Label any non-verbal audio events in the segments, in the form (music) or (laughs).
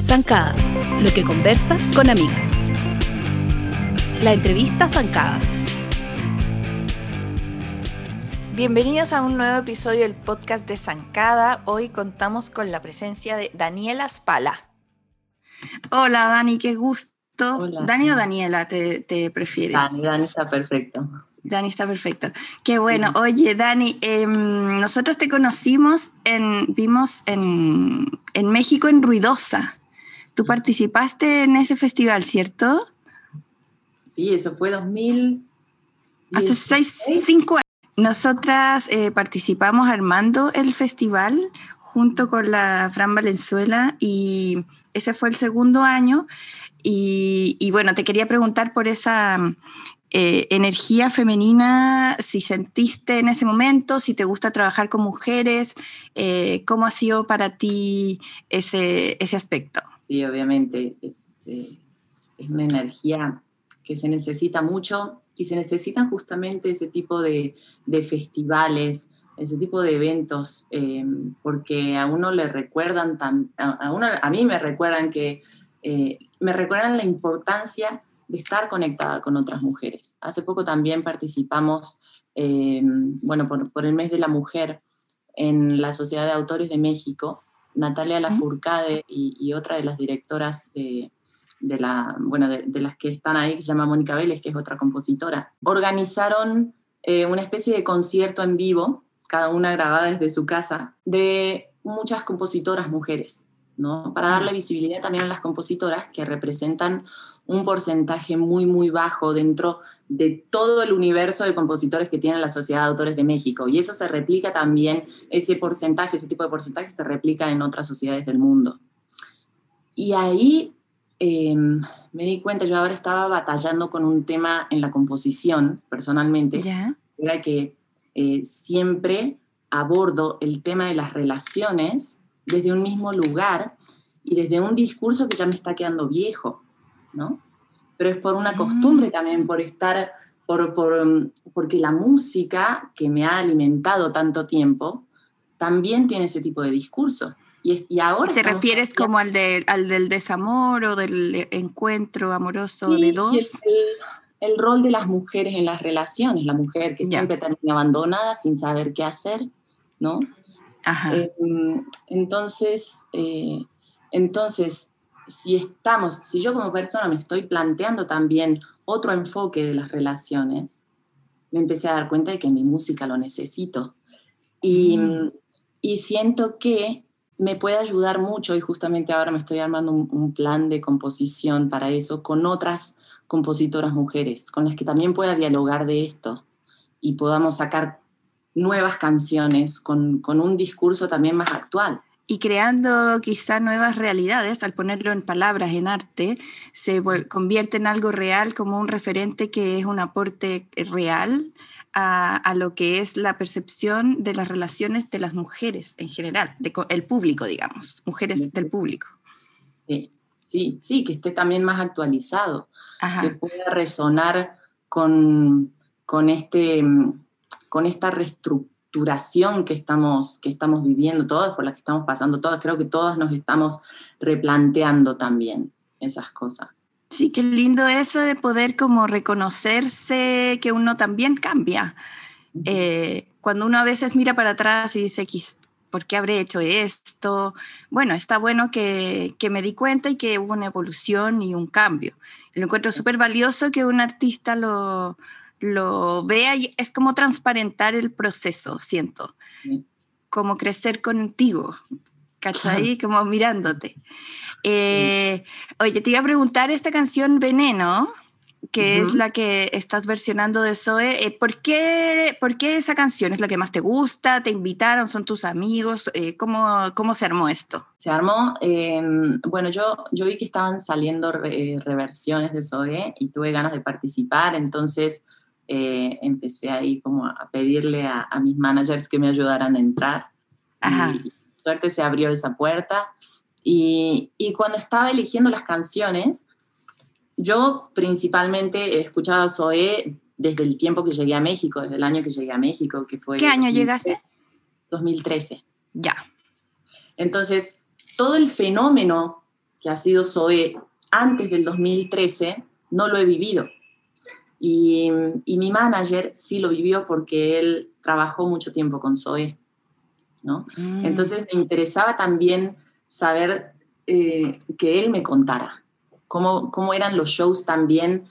Zancada, lo que conversas con amigas. La entrevista Zancada. Bienvenidos a un nuevo episodio del podcast de Zancada. Hoy contamos con la presencia de Daniela Spala. Hola Dani, qué gusto. ¿Dani o Daniela te, prefieres? Dani, Dani está perfecto. Dani está perfecto. Qué bueno. Oye, Dani, em, nosotros te conocimos en, vimos en, en México en Ruidosa. Tú participaste en ese festival, ¿cierto? Sí, eso fue 2000. Hace seis, cinco años. Nosotras eh, participamos armando el festival junto con la Fran Valenzuela y ese fue el segundo año. Y, bueno, te quería preguntar por esa eh, energía femenina, si sentiste en ese momento, si te gusta trabajar con mujeres, eh, ¿cómo ha sido para ti ese, ese aspecto? Sí, obviamente, es, es una energía que se necesita mucho y se necesitan justamente ese tipo de, festivales, ese tipo de eventos, eh, porque a uno le recuerdan, a, uno, a mí me recuerdan que, eh, me recuerdan la importancia de estar conectada con otras mujeres. Hace poco también participamos, eh, bueno, por, el mes de la mujer en la Sociedad de Autores de México, Natalia Lafourcade y, y otra de las directoras de, de, la, bueno, de, las que están ahí, que se llama Mónica Vélez, que es otra compositora, organizaron eh, una especie de concierto en vivo, cada una grabada desde su casa, de muchas compositoras mujeres, ¿no? Para darle visibilidad también a las compositoras que representan un porcentaje muy, muy bajo dentro de todo el universo de compositores que tiene la Sociedad de Autores de México. Y eso se replica también, ese porcentaje, ese tipo de porcentaje se replica en otras sociedades del mundo. Y ahí Em, me di cuenta, yo ahora estaba batallando con un tema en la composición, personalmente, era que eh, siempre abordo el tema de las relaciones desde un mismo lugar y desde un discurso que ya me está quedando viejo, ¿no? Pero es por una mm. costumbre también, por estar, por, por, porque la música que me ha alimentado tanto tiempo también tiene ese tipo de discurso. Y, ahora ¿Te refieres como al, de, al del desamor o del encuentro amoroso de dos? El, rol de las mujeres en las relaciones, la mujer que siempre termina abandonada sin saber qué hacer, ¿no? Ajá. Em, entonces, eh, entonces, si estamos, si yo como persona me estoy planteando también otro enfoque de las relaciones, me empecé a dar cuenta de que mi música lo necesito. Y, mm. y siento que me puede ayudar mucho y justamente ahora me estoy armando un, plan de composición para eso con otras compositoras mujeres, con las que también pueda dialogar de esto y podamos sacar nuevas canciones con, con un discurso también más actual y creando quizá nuevas realidades, al ponerlo en palabras, en arte, se convierte en algo real como un referente que es un aporte real a, lo que es la percepción de las relaciones de las mujeres en general, de, el público, digamos, mujeres del público. Sí, sí, sí, que esté también más actualizado, que pueda resonar con, con, este, con esta reestructuración que estamos, que estamos viviendo todos, por la que estamos pasando todos. Creo que todas nos estamos replanteando también esas cosas. Sí, qué lindo eso de poder como reconocerse que uno también cambia. Eh, cuando uno a veces mira para atrás y dice, ¿por qué habré hecho esto? Bueno, está bueno que, que me di cuenta y que hubo una evolución y un cambio. Lo encuentro súper valioso que un artista lo, lo vea y es como transparentar el proceso, siento. Como crecer contigo, ¿cachai? Como mirándote. Eh, oye, te iba a preguntar esta canción Veneno, que es la que estás versionando de Zoe. Eh, ¿por, qué, ¿por, qué, esa canción es la que más te gusta? ¿Te invitaron? ¿Son tus amigos? Eh, ¿cómo, ¿cómo, se armó esto? Se armó, em, bueno, yo, yo vi que estaban saliendo reversiones de Zoe y tuve ganas de participar, entonces empecé ahí como a pedirle a, a, mis managers que me ayudaran a entrar. Ajá. Y suerte se abrió esa puerta y, cuando estaba eligiendo las canciones, yo principalmente he escuchado a Zoé desde el tiempo que llegué a México, desde el año que llegué a México, que fue... ¿Qué año llegaste? 2013. Ya. Entonces, todo el fenómeno que ha sido Zoe antes del 2013 no lo he vivido. Y, mi manager sí lo vivió porque él trabajó mucho tiempo con Zoe. ¿no? Mm. Entonces me interesaba también saber eh, que él me contara cómo, cómo eran los shows también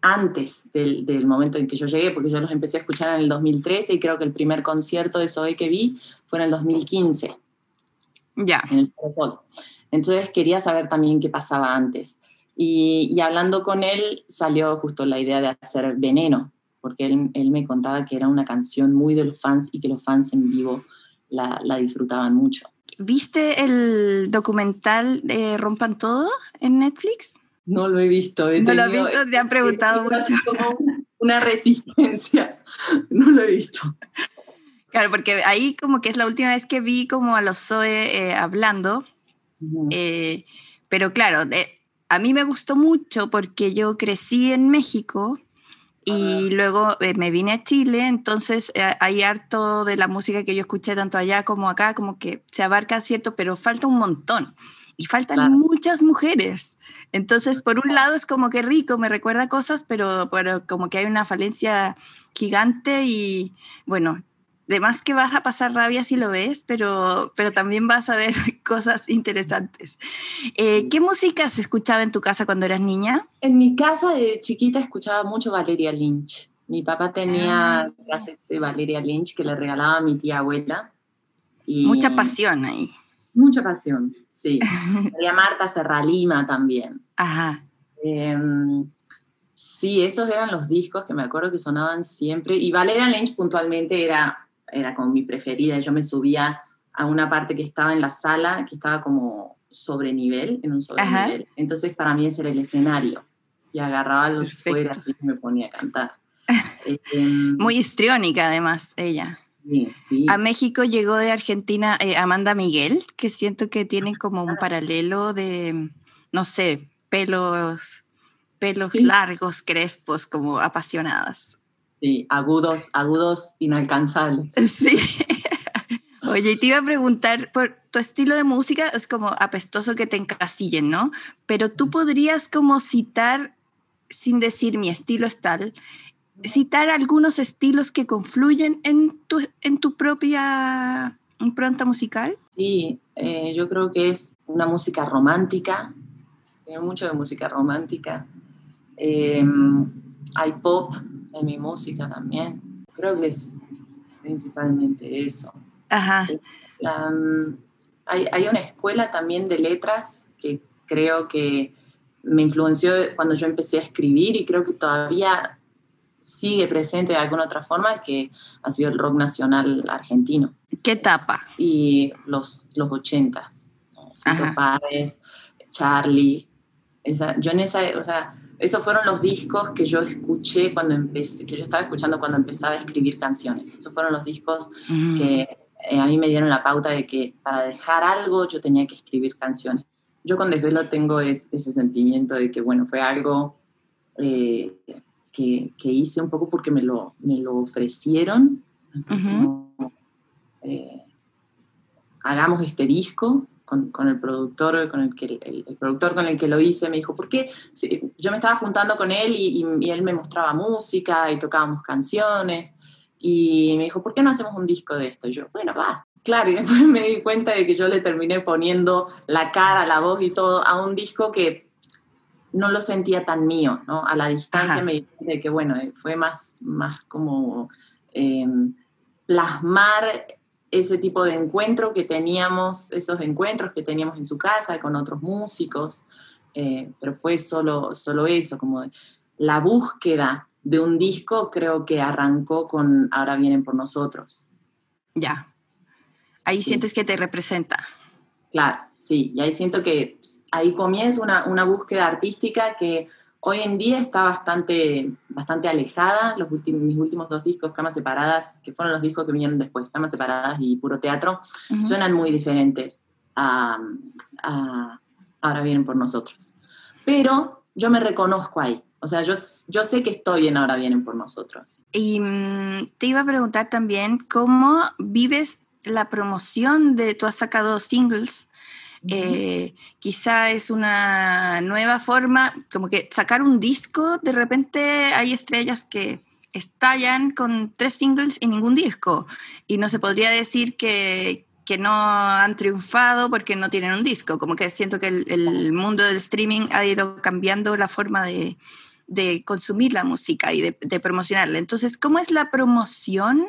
antes del, del, momento en que yo llegué, porque yo los empecé a escuchar en el 2013 y creo que el primer concierto de Zoe que vi fue en el 2015. Ya. En el Entonces quería saber también qué pasaba antes. Y, hablando con él salió justo la idea de hacer Veneno, porque él, él, me contaba que era una canción muy de los fans y que los fans en vivo la, la disfrutaban mucho. ¿Viste el documental de Rompan Todo en Netflix? No lo he visto. no lo he visto, te han preguntado mucho. una resistencia. (laughs) No lo he visto. Claro, porque ahí como que es la última vez que vi como a los Zoe eh, hablando. Eh, pero claro, a mí me gustó mucho porque yo crecí en México y luego eh, me vine a Chile, entonces hay harto de la música que yo escuché tanto allá como acá, como que se abarca cierto, pero falta un montón y faltan muchas mujeres. Entonces, por un lado es como que rico, me recuerda cosas, pero, pero como que hay una falencia gigante y bueno, de más que vas a pasar rabia si lo ves, pero, pero también vas a ver (laughs) cosas interesantes. Eh, ¿Qué música se escuchaba en tu casa cuando eras niña? En mi casa de chiquita escuchaba mucho Valeria Lynch. Mi papá tenía ah. de Valeria Lynch que le regalaba a mi tía abuela. Y mucha pasión ahí. Mucha pasión, sí. (laughs) María Marta Serralima también. Ajá. Em, sí, esos eran los discos que me acuerdo que sonaban siempre. Y Valeria Lynch puntualmente era era como mi preferida. Yo me subía a una parte que estaba en la sala, que estaba como sobre nivel, en un sobrenivel. Entonces para mí ese era el escenario. Y agarraba los fuera y me ponía a cantar. (laughs) Em, Muy histriónica además, ella. Sí, A México llegó de Argentina eh, Amanda Miguel, que siento que tienen como un paralelo de, no sé, pelos, pelos largos, crespos, como apasionadas. Sí, agudos, agudos inalcanzables. (laughs) Sí. Oye, te iba a preguntar, por tu estilo de música es como apestoso que te encasillen, ¿no? Pero tú podrías como citar, sin decir mi estilo es tal, citar algunos estilos que confluyen en tu, en tu propia impronta musical. Sí, eh, yo creo que es una música romántica, tiene mucho de música romántica. Em, hay pop, de mi música también. Creo que es principalmente eso. Ajá. Mm, hay, hay, una escuela también de letras que creo que me influenció cuando yo empecé a escribir y creo que todavía sigue presente de alguna otra forma, que ha sido el rock nacional argentino. ¿Qué etapa? Y los, los ochentas. Charlie. Esa, yo en esa, o sea, esos fueron los discos que yo escuché cuando empecé, que yo estaba escuchando cuando empezaba a escribir canciones. Esos fueron los discos mm. que eh, a mí me dieron la pauta de que para dejar algo yo tenía que escribir canciones. Yo con Desvelo tengo ese sentimiento de que, bueno, fue algo eh, que, que, hice un poco porque me lo, me lo ofrecieron. Eh, hagamos este disco con, el productor, con el, que, el, productor con el que lo hice, me dijo, ¿por qué? Yo me estaba juntando con él y, él me mostraba música y tocábamos canciones y me dijo, ¿por qué no hacemos un disco de esto? Y yo, bueno, va. Claro, y después (laughs) me di cuenta de que yo le terminé poniendo la cara, la voz y todo a un disco que no lo sentía tan mío, ¿no? A la distancia me di cuenta de que, bueno, fue más, más como eh, plasmar ese tipo de encuentro que teníamos, esos encuentros que teníamos en su casa con otros músicos, eh, pero fue solo, solo eso, como la búsqueda de un disco creo que arrancó con Ahora vienen por nosotros. Ya, ahí sientes que te representa. Claro, sí, y ahí siento que ahí comienza una, una búsqueda artística que Hoy en día está bastante, bastante alejada. Los últimos, mis últimos dos discos, Camas Separadas, que fueron los discos que vinieron después, Camas Separadas y Puro Teatro, suenan muy diferentes a, Ahora vienen por nosotros. Pero yo me reconozco ahí. O sea, yo, yo sé que estoy en Ahora vienen por nosotros. Y mm, te iba a preguntar también, ¿cómo vives la promoción de, tú has sacado singles, eh, quizá es una nueva forma, como que sacar un disco, de repente hay estrellas que estallan con tres singles y ningún disco, y no se podría decir que, que no han triunfado porque no tienen un disco, como que siento que el mundo del streaming ha ido cambiando la forma de, de consumir la música y de, promocionarla. Entonces, ¿cómo es la promoción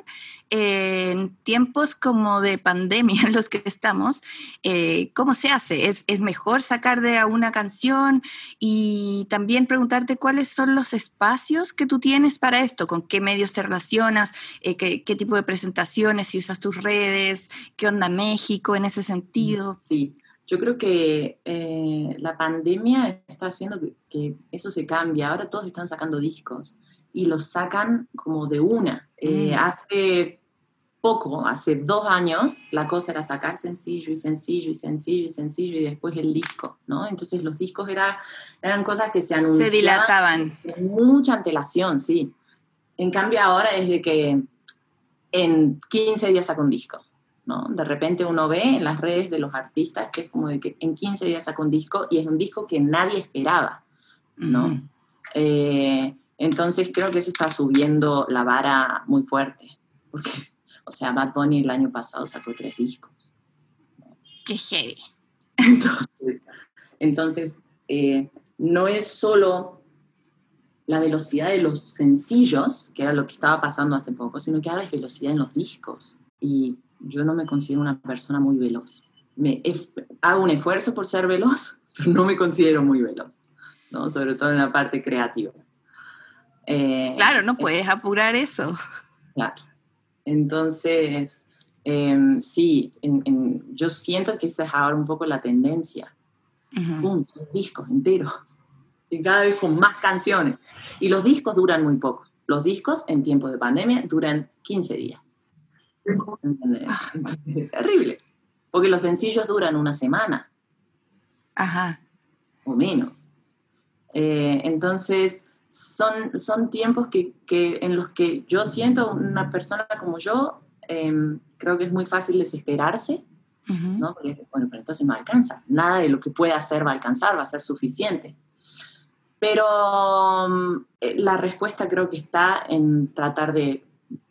en tiempos como de pandemia en los que estamos? Eh, ¿Cómo se hace? ¿Es, mejor sacar de una canción y también preguntarte cuáles son los espacios que tú tienes para esto? ¿Con qué medios te relacionas? Eh, qué, tipo de presentaciones? ¿Si usas tus redes? ¿Qué onda México en ese sentido? Sí, yo creo que eh, la pandemia está haciendo que, eso se cambie. Ahora todos están sacando discos y los sacan como de una. Eh, mm. Hace poco, hace dos años, la cosa era sacar sencillo y sencillo y sencillo y sencillo y después el disco, ¿no? Entonces los discos era, eran cosas que se anunciaban. Se dilataban. Con mucha antelación, sí. En cambio ahora es de que en 15 días saca un disco. ¿No? De repente uno ve en las redes de los artistas que es como de que en 15 días saca un disco y es un disco que nadie esperaba, ¿no? Eh, entonces creo que eso está subiendo la vara muy fuerte, porque, o sea, Bad Bunny el año pasado sacó tres discos. Qué heavy. Entonces, eh, no es solo la velocidad de los sencillos, que era lo que estaba pasando hace poco, sino que ahora es velocidad en los discos. Y yo no me considero una persona muy veloz. Me, hago un esfuerzo por ser veloz, (laughs) pero no me considero muy veloz, ¿no? sobre todo en la parte creativa. Eh, claro, no puedes apurar eso. Claro. Entonces, em, sí, yo siento que esa es ahora un poco la tendencia. Puntos, discos enteros. Y cada vez con más canciones. Y los discos duran muy poco. Los discos en tiempo de pandemia duran 15 días. Ah. Terrible. Porque los sencillos duran una semana. Ajá. O menos. Eh, entonces, son, son tiempos que, en los que yo siento una persona como yo, em, creo que es muy fácil desesperarse, ¿no? bueno, pero entonces no alcanza. Nada de lo que pueda hacer va a alcanzar, va a ser suficiente. Pero mm, eh, la respuesta creo que está en tratar de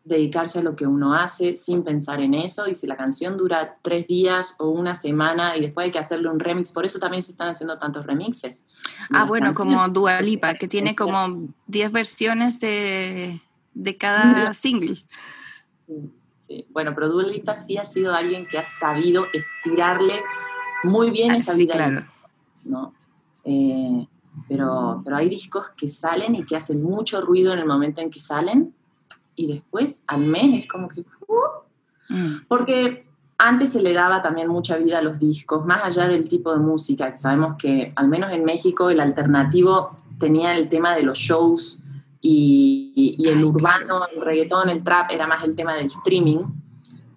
dedicarse a lo que uno hace sin pensar en eso y si la canción dura tres días o una semana y después hay que hacerle un remix, por eso también se están haciendo tantos remixes. Ah, bueno, como Dua Lipa, que tiene como 10 versiones de, de cada single. Sí, bueno, pero Dua Lipa sí ha sido alguien que ha sabido estirarle muy bien ah, esa vida. Claro. ¿no? Eh, pero, pero hay discos que salen y que hacen mucho ruido en el momento en que salen y después al mes es como que... Uh, mm. porque antes se le daba también mucha vida a los discos, más allá del tipo de música. Sabemos que al menos en México el alternativo tenía el tema de los shows y, el urbano, el reggaetón, el trap era más el tema del streaming.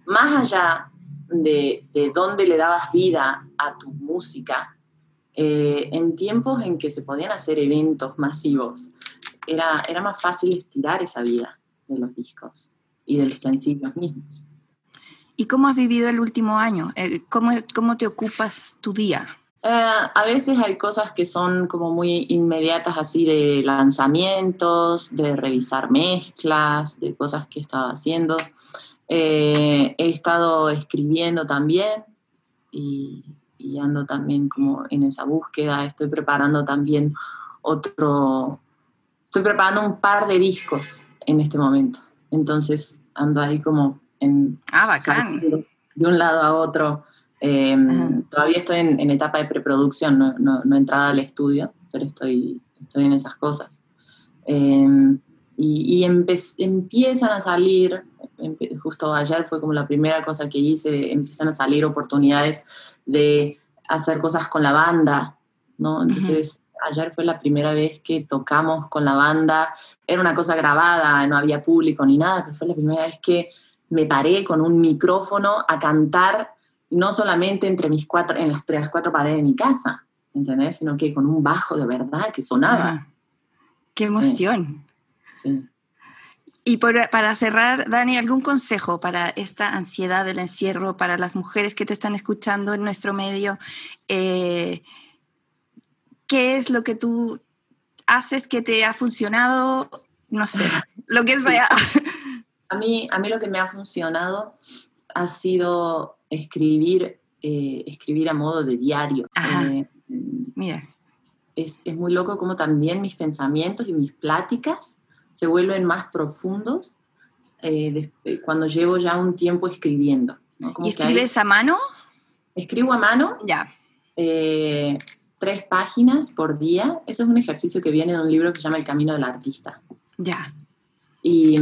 Más allá de, de dónde le dabas vida a tu música, eh, en tiempos en que se podían hacer eventos masivos, era, era más fácil estirar esa vida de los discos y de los sencillos mismos. ¿Y cómo has vivido el último año? Eh, ¿Cómo, cómo te ocupas tu día? Eh, a veces hay cosas que son como muy inmediatas, así de lanzamientos, de revisar mezclas, de cosas que estaba haciendo. Eh, he estado escribiendo también y, y, ando también como en esa búsqueda. Estoy preparando también otro, estoy preparando un par de discos en este momento. Entonces ando ahí como en... Ah, bacán. De un lado a otro. Em, todavía estoy en, etapa de preproducción, no, no, no, he entrado al estudio, pero estoy, estoy en esas cosas. Em, y, y empiezan a salir, justo ayer fue como la primera cosa que hice, empiezan a salir oportunidades de hacer cosas con la banda, ¿no? Entonces, ayer fue la primera vez que tocamos con la banda. Era una cosa grabada, no había público ni nada, pero fue la primera vez que me paré con un micrófono a cantar, no solamente entre mis cuatro, en las, tres, cuatro paredes de mi casa, ¿entendés? Sino que con un bajo de verdad que sonaba. ¡Qué emoción! Sí. Y para cerrar, Dani, ¿algún consejo para esta ansiedad del encierro, para las mujeres que te están escuchando en nuestro medio? Eh, ¿Qué es lo que tú haces que te ha funcionado? No sé, (laughs) lo que sea. A mí, a mí lo que me ha funcionado ha sido escribir, eh, escribir a modo de diario. Eh, Mira. Es, es muy loco como también mis pensamientos y mis pláticas se vuelven más profundos eh, cuando llevo ya un tiempo escribiendo. ¿Y escribes a mano? Escribo a mano. Ya. Eh, tres páginas por día. Ese es un ejercicio que viene de un libro que se llama El Camino del Artista. Ya. Y,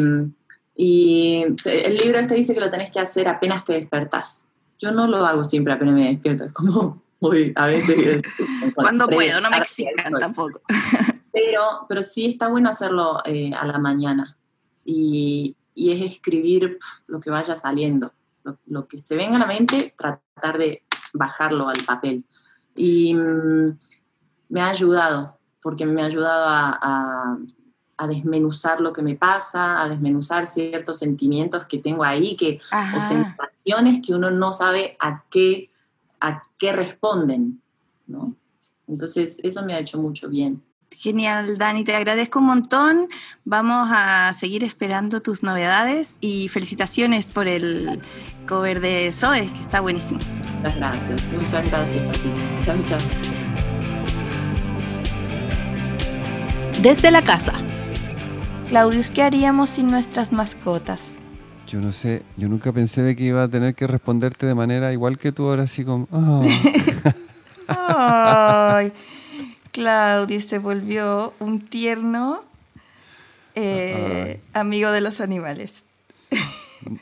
y el libro este dice que lo tenés que hacer apenas te despertás. Yo no lo hago siempre apenas me despierto. Es como, uy, a veces... (laughs) Cuando puedo, no me exijan tampoco. Pero, pero sí está bueno hacerlo eh, a la mañana y, y es escribir lo que vaya saliendo, lo, que se venga a la mente, tratar de bajarlo al papel. Y mm, me ha ayudado, porque me ha ayudado a, a, desmenuzar lo que me pasa, a desmenuzar ciertos sentimientos que tengo ahí, que, o sensaciones que uno no sabe a qué, a qué responden, ¿no? Entonces, eso me ha hecho mucho bien. Genial, Dani, te agradezco un montón. Vamos a seguir esperando tus novedades y felicitaciones por el cover de Zoe, que está buenísimo. Muchas gracias, muchas gracias a ti. Chao, chao. Desde la casa. Claudius, ¿qué haríamos sin nuestras mascotas? Yo no sé, yo nunca pensé de que iba a tener que responderte de manera igual que tú ahora, así como... Oh. (laughs) Ay. Claudio se volvió un tierno eh, amigo de los animales.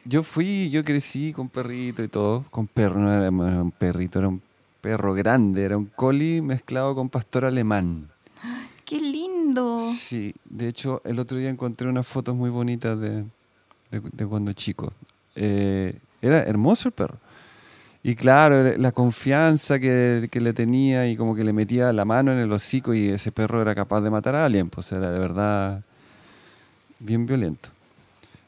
Yo fui, yo crecí con perrito y todo, con perro, no era un perrito, era un perro grande, era un collie mezclado con pastor alemán. (gasps) ¡Qué lindo! Sí, de hecho el otro día encontré unas fotos muy bonitas de, cuando chico. Eh, era hermoso el perro. Y claro, la confianza que, le tenía y como que le metía la mano en el hocico y ese perro era capaz de matar a alguien, pues era de verdad bien violento.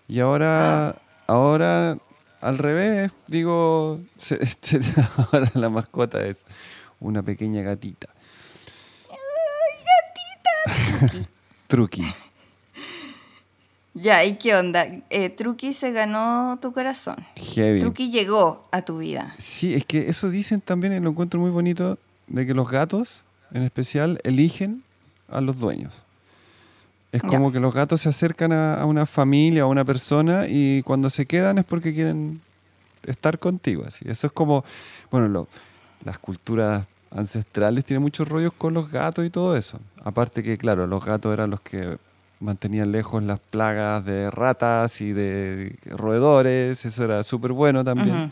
Y ahora, ah. Ahora al revés, digo, (laughs) ahora la mascota es una pequeña gatita. ¡Ay, gatita! (laughs) Truqui. Ya, ¿y qué onda? Eh, Truqui se ganó tu corazón. Heavy. Truqui llegó a tu vida. Sí, es que eso dicen también, lo encuentro muy bonito, de que los gatos, en especial, eligen a los dueños. Es como que los gatos se acercan a, una familia, a una persona, y cuando se quedan es porque quieren estar contigo. Así. Eso es como, bueno, las culturas ancestrales tienen muchos rollos con los gatos y todo eso. Aparte que, claro, los gatos eran los que mantenían lejos las plagas de ratas y de roedores, eso era súper bueno también.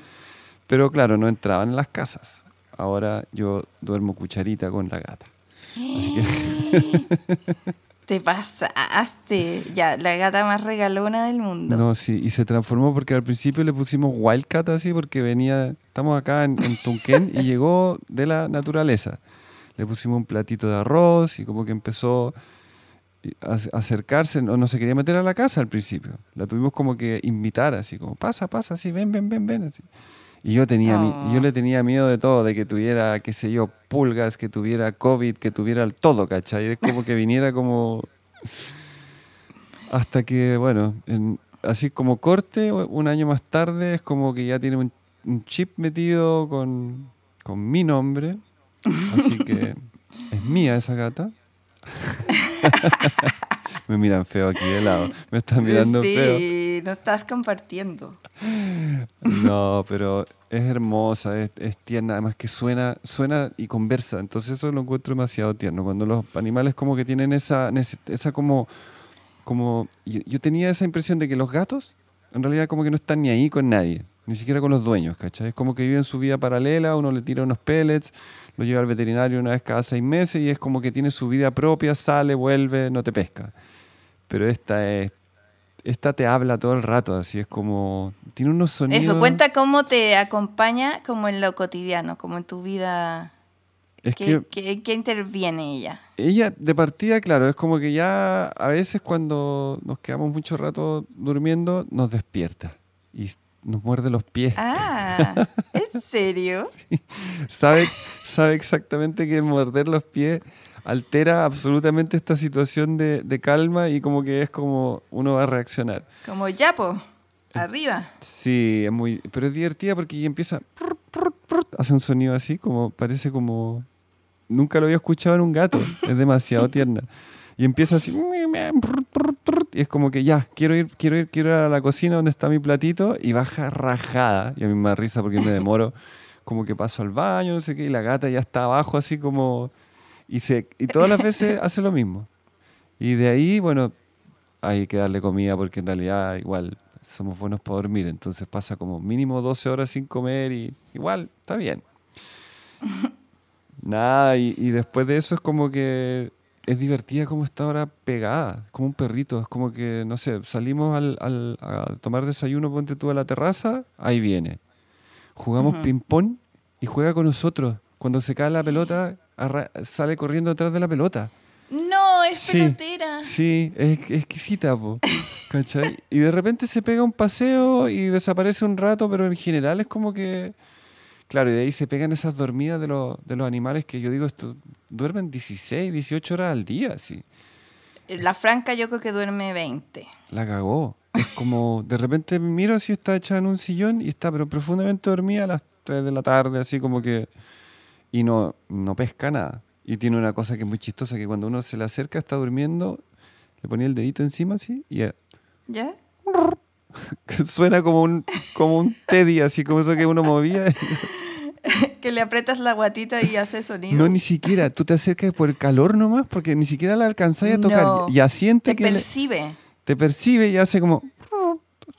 Pero claro, no entraban en las casas. Ahora yo duermo cucharita con la gata. (gasps) (laughs) Te pasaste. Ya, la gata más regalona del mundo. No, sí, y se transformó porque al principio le pusimos Wildcat así porque venía, estamos acá en, en Tunquén y llegó de la naturaleza. Le pusimos un platito de arroz y como que empezó acercarse, no, no se quería meter a la casa al principio. La tuvimos como que invitar, así como, pasa, pasa, así, ven, ven, ven, ven. Así. Y yo, tenía, yo le tenía miedo de todo, de que tuviera, qué sé yo, pulgas, que tuviera COVID, que tuviera el todo, ¿cachai? Es como que viniera como... Hasta que, bueno, así como corte, un año más tarde, es como que ya tiene un, un chip metido con, con mi nombre. Así que (laughs) es mía esa gata. (laughs) Me miran feo aquí de lado. Me están mirando feo. Sí, no estás compartiendo. No, pero es hermosa, es, tierna, además que suena, suena y conversa. Entonces eso lo encuentro demasiado tierno. Cuando los animales como que tienen esa, esa como, como yo, tenía esa impresión de que los gatos en realidad como que no están ni ahí con nadie, ni siquiera con los dueños, ¿cachai? Es como que viven su vida paralela, uno le tira unos pellets, lo lleva al veterinario una vez cada seis meses y es como que tiene su vida propia, sale, vuelve, no te pesca. Pero esta es esta te habla todo el rato, así es como tiene unos sonidos. Eso cuenta cómo te acompaña como en lo cotidiano, como en tu vida Es ¿Qué, que qué- interviene ella? ella, de partida, claro, es como que ya a veces cuando nos quedamos mucho rato durmiendo, nos despierta y nos muerde los pies. Ah, (laughs) ¿en serio? Sabe, sabe exactamente que morder los pies altera absolutamente esta situación de, de calma y como que es como uno va a reaccionar. Como yapo, arriba. Sí, es muy. Pero es divertida porque empieza. hace un sonido así, como. Parece como. Nunca lo había escuchado en un gato. Es demasiado (laughs) tierna. Y empieza así. Y es como que ya, quiero ir, quiero ir, quiero ir a la cocina donde está mi platito. Y baja rajada. Y a mí me da risa porque me demoro. Como que paso al baño, no sé qué. Y la gata ya está abajo, así como. Y, se, y todas las veces hace lo mismo. Y de ahí, bueno, hay que darle comida porque en realidad igual somos buenos para dormir, entonces pasa como mínimo 12 horas sin comer y igual está bien. (laughs) Nada, y, y después de eso es como que es divertida como está ahora pegada, como un perrito, es como que, no sé, salimos al, al- a tomar desayuno, ponte tú a la terraza, ahí viene. Jugamos Ujú. ping-pong y juega con nosotros. Cuando se cae la pelota, sale corriendo detrás de la pelota. No, es Sí. pelotera. Sí, es es exquisita, po. ¿Cachai? Y de repente se pega un paseo y desaparece un rato, pero en general es como que. Claro, y de ahí se pegan esas dormidas de, los de los animales que yo digo, esto, duermen 16, 18 horas al día, sí. La franca yo creo que duerme 20. La cagó. Es como, de repente miro si está echada en un sillón y está, pero profundamente dormida a las 3 de la tarde, así como que. Y no, no pesca nada. Y tiene una cosa que es muy chistosa, que cuando uno se le acerca, está durmiendo, le ponía el dedito encima así y ya, ¿Ya? (laughs) Suena como un, como un teddy, así como eso que uno movía. (laughs) que le aprietas la guatita y hace sonido. No, ni siquiera. Tú te acercas por el calor nomás, porque ni siquiera la alcanzáis a tocar. No. Y asiente Te que le- percibe. te percibe y hace como.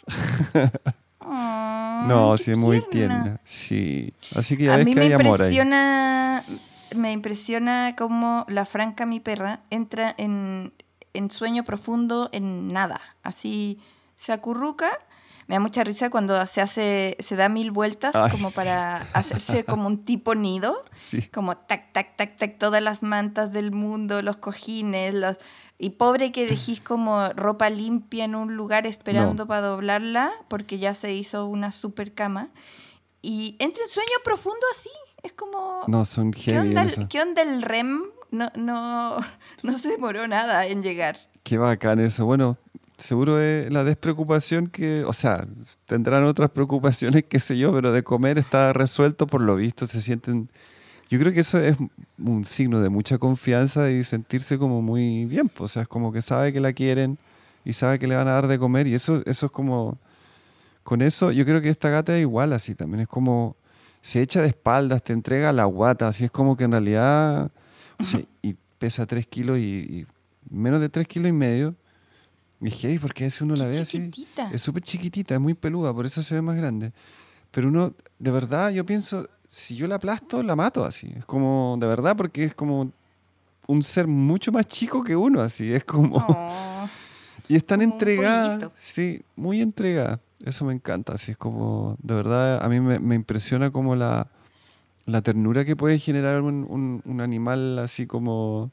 (laughs) No, sí, es muy tierna. Sí. Así que ya A ves mí que me hay amor ahí. impresiona, me impresiona cómo la Franca, mi perra, entra en, en sueño profundo en nada. Así se acurruca. Me da mucha risa cuando se hace, se da mil vueltas Ay, como sí. para (laughs) hacerse como un tipo nido. Sí. como tac, tac, tac, tac, todas las mantas del mundo, los cojines, los... y pobre que dejís como ropa limpia en un lugar esperando para doblarla, porque ya se hizo una super cama, y entra en sueño profundo así, es como... No, son ¿Qué onda, el, qué onda el REM? No, no, (laughs) no se demoró nada en llegar. Qué bacán eso. Bueno, seguro es la despreocupación que, o sea, tendrán otras preocupaciones, (laughs) qué sé yo, pero de comer está resuelto por lo visto, se sienten... Yo creo que eso es un signo de mucha confianza y sentirse como muy bien, pues, o sea, es como que sabe que la quieren y sabe que le van a dar de comer y eso, eso es como... Con eso yo creo que esta gata es igual así, también es como... Se echa de espaldas, te entrega la guata, así es como que en realidad... o sea, y pesa 3 kilos y, y menos de 3 kilos y medio. Y dije, "Ey, ¿por qué si uno la ve así? chiquitita. Es súper chiquitita, es muy peluda, por eso se ve más grande. Pero uno, de verdad, yo pienso, si yo la aplasto, la mato así. Es como, de verdad, porque es como un ser mucho más chico que uno, así. Es como... Oh, (laughs) y es tan entregada. Sí, muy entregada. Eso me encanta, así es como, de verdad, a mí me, me impresiona como la, la ternura que puede generar un, un- un animal así como...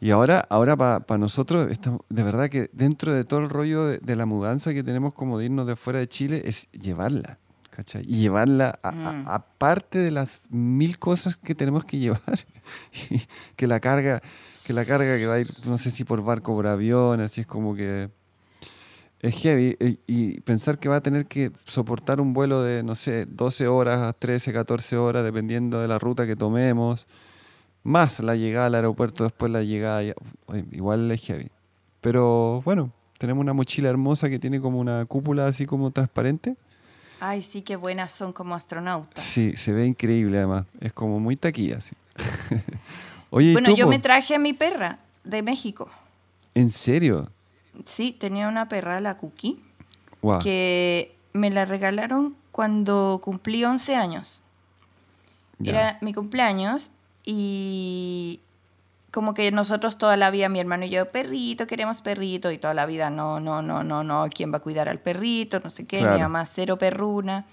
Y ahora, ahora para nosotros, estamos, de verdad que dentro de todo el rollo de, de la mudanza que tenemos como de irnos de fuera de Chile, es llevarla, ¿cachai? Y llevarla a- a- Mm. aparte de las mil cosas que tenemos que llevar, (laughs) que la carga, que la carga que va a ir, no sé si por barco o por avión, así es como que es heavy. Y, y pensar que va a tener que soportar un vuelo de, no sé, 12 horas, 13, 14 horas, dependiendo de la ruta que tomemos, más la llegada al aeropuerto, después la llegada, oye, igual es heavy. Pero bueno, tenemos una mochila hermosa que tiene como una cúpula así como transparente. Ay, sí, qué buenas son como astronautas. Sí, se ve increíble además. Es como muy taquilla. sí. (laughs) Oye, ¿y Bueno, tú, yo me traje a mi perra de México. ¿En serio? Sí, tenía una perra, la Cookie. Guau. que me la regalaron cuando cumplí 11 años. Ya. Era mi cumpleaños y como que nosotros toda la vida, mi hermano y yo, perrito, queremos perrito, y toda la vida, no, no, no, no, no, ¿quién va a cuidar al perrito? No sé qué, Claro. mi mamá cero perruna.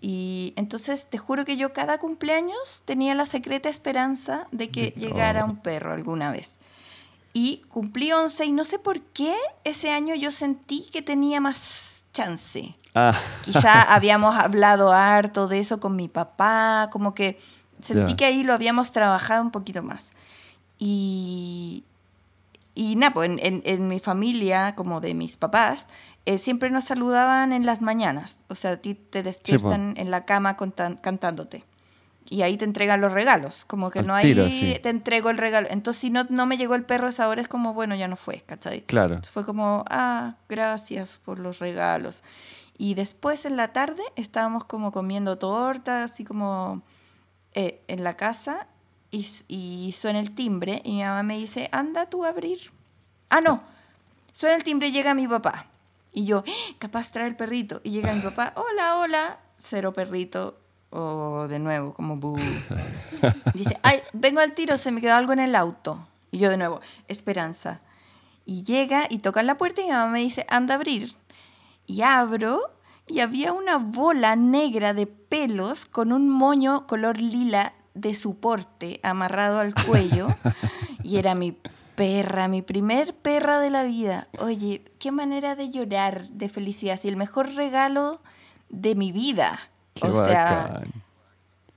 Y entonces te juro que yo cada cumpleaños tenía la secreta esperanza de que llegara Oh. un perro alguna vez. Y cumplí 11 y no sé por qué ese año yo sentí que tenía más chance. Ah, Quizá (laughs) habíamos hablado harto de eso con mi papá, como que sentí que ahí lo habíamos trabajado un poquito más. Y, y nada, pues en, en- en mi familia, como de mis papás, eh, siempre nos saludaban en las mañanas. O sea, a ti te despiertan en la cama contan- cantándote. Y ahí te entregan los regalos. Como que Al no hay, tiro, sí. te entrego el regalo. Entonces, si no, no me llegó el perro a esa hora, es como, bueno, ya no fue, ¿cachai? claro. Entonces Fue como, ah, gracias por los regalos. Y después en la tarde estábamos como comiendo torta, así como eh, en la casa, y, suena el timbre, y mi mamá me dice, anda tú a abrir. Ah, no, suena el timbre y llega mi papá. Y yo, "Ah, capaz trae el perrito. Y llega mi papá, hola, hola, cero perrito. O de nuevo, como bu. (laughs) Dice, ay, vengo al tiro, se me quedó algo en el auto. Y yo de nuevo, esperanza. Y llega y toca la puerta y mi mamá me dice, anda a abrir. Y abro y había una bola negra de pelos con un moño color lila de soporte amarrado al cuello. (laughs) y era mi perra, mi primer perra de la vida. Oye, qué manera de llorar de felicidad. Y el mejor regalo de mi vida. Qué o sea,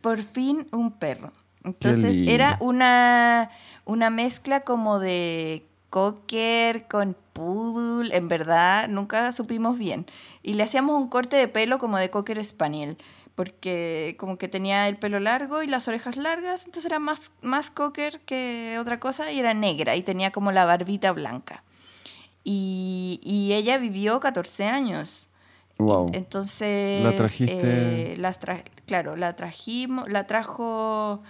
por fin un perro. Entonces era una, una mezcla como de cocker con poodle, en verdad nunca supimos bien. Y le hacíamos un corte de pelo como de cocker spaniel, porque como que tenía el pelo largo y las orejas largas, entonces era más, más cocker que otra cosa y era negra y tenía como la barbita blanca. Y, y ella vivió 14 años. Wow. Entonces, La trajiste- eh, las tra- claro, la trajimos, la trajo,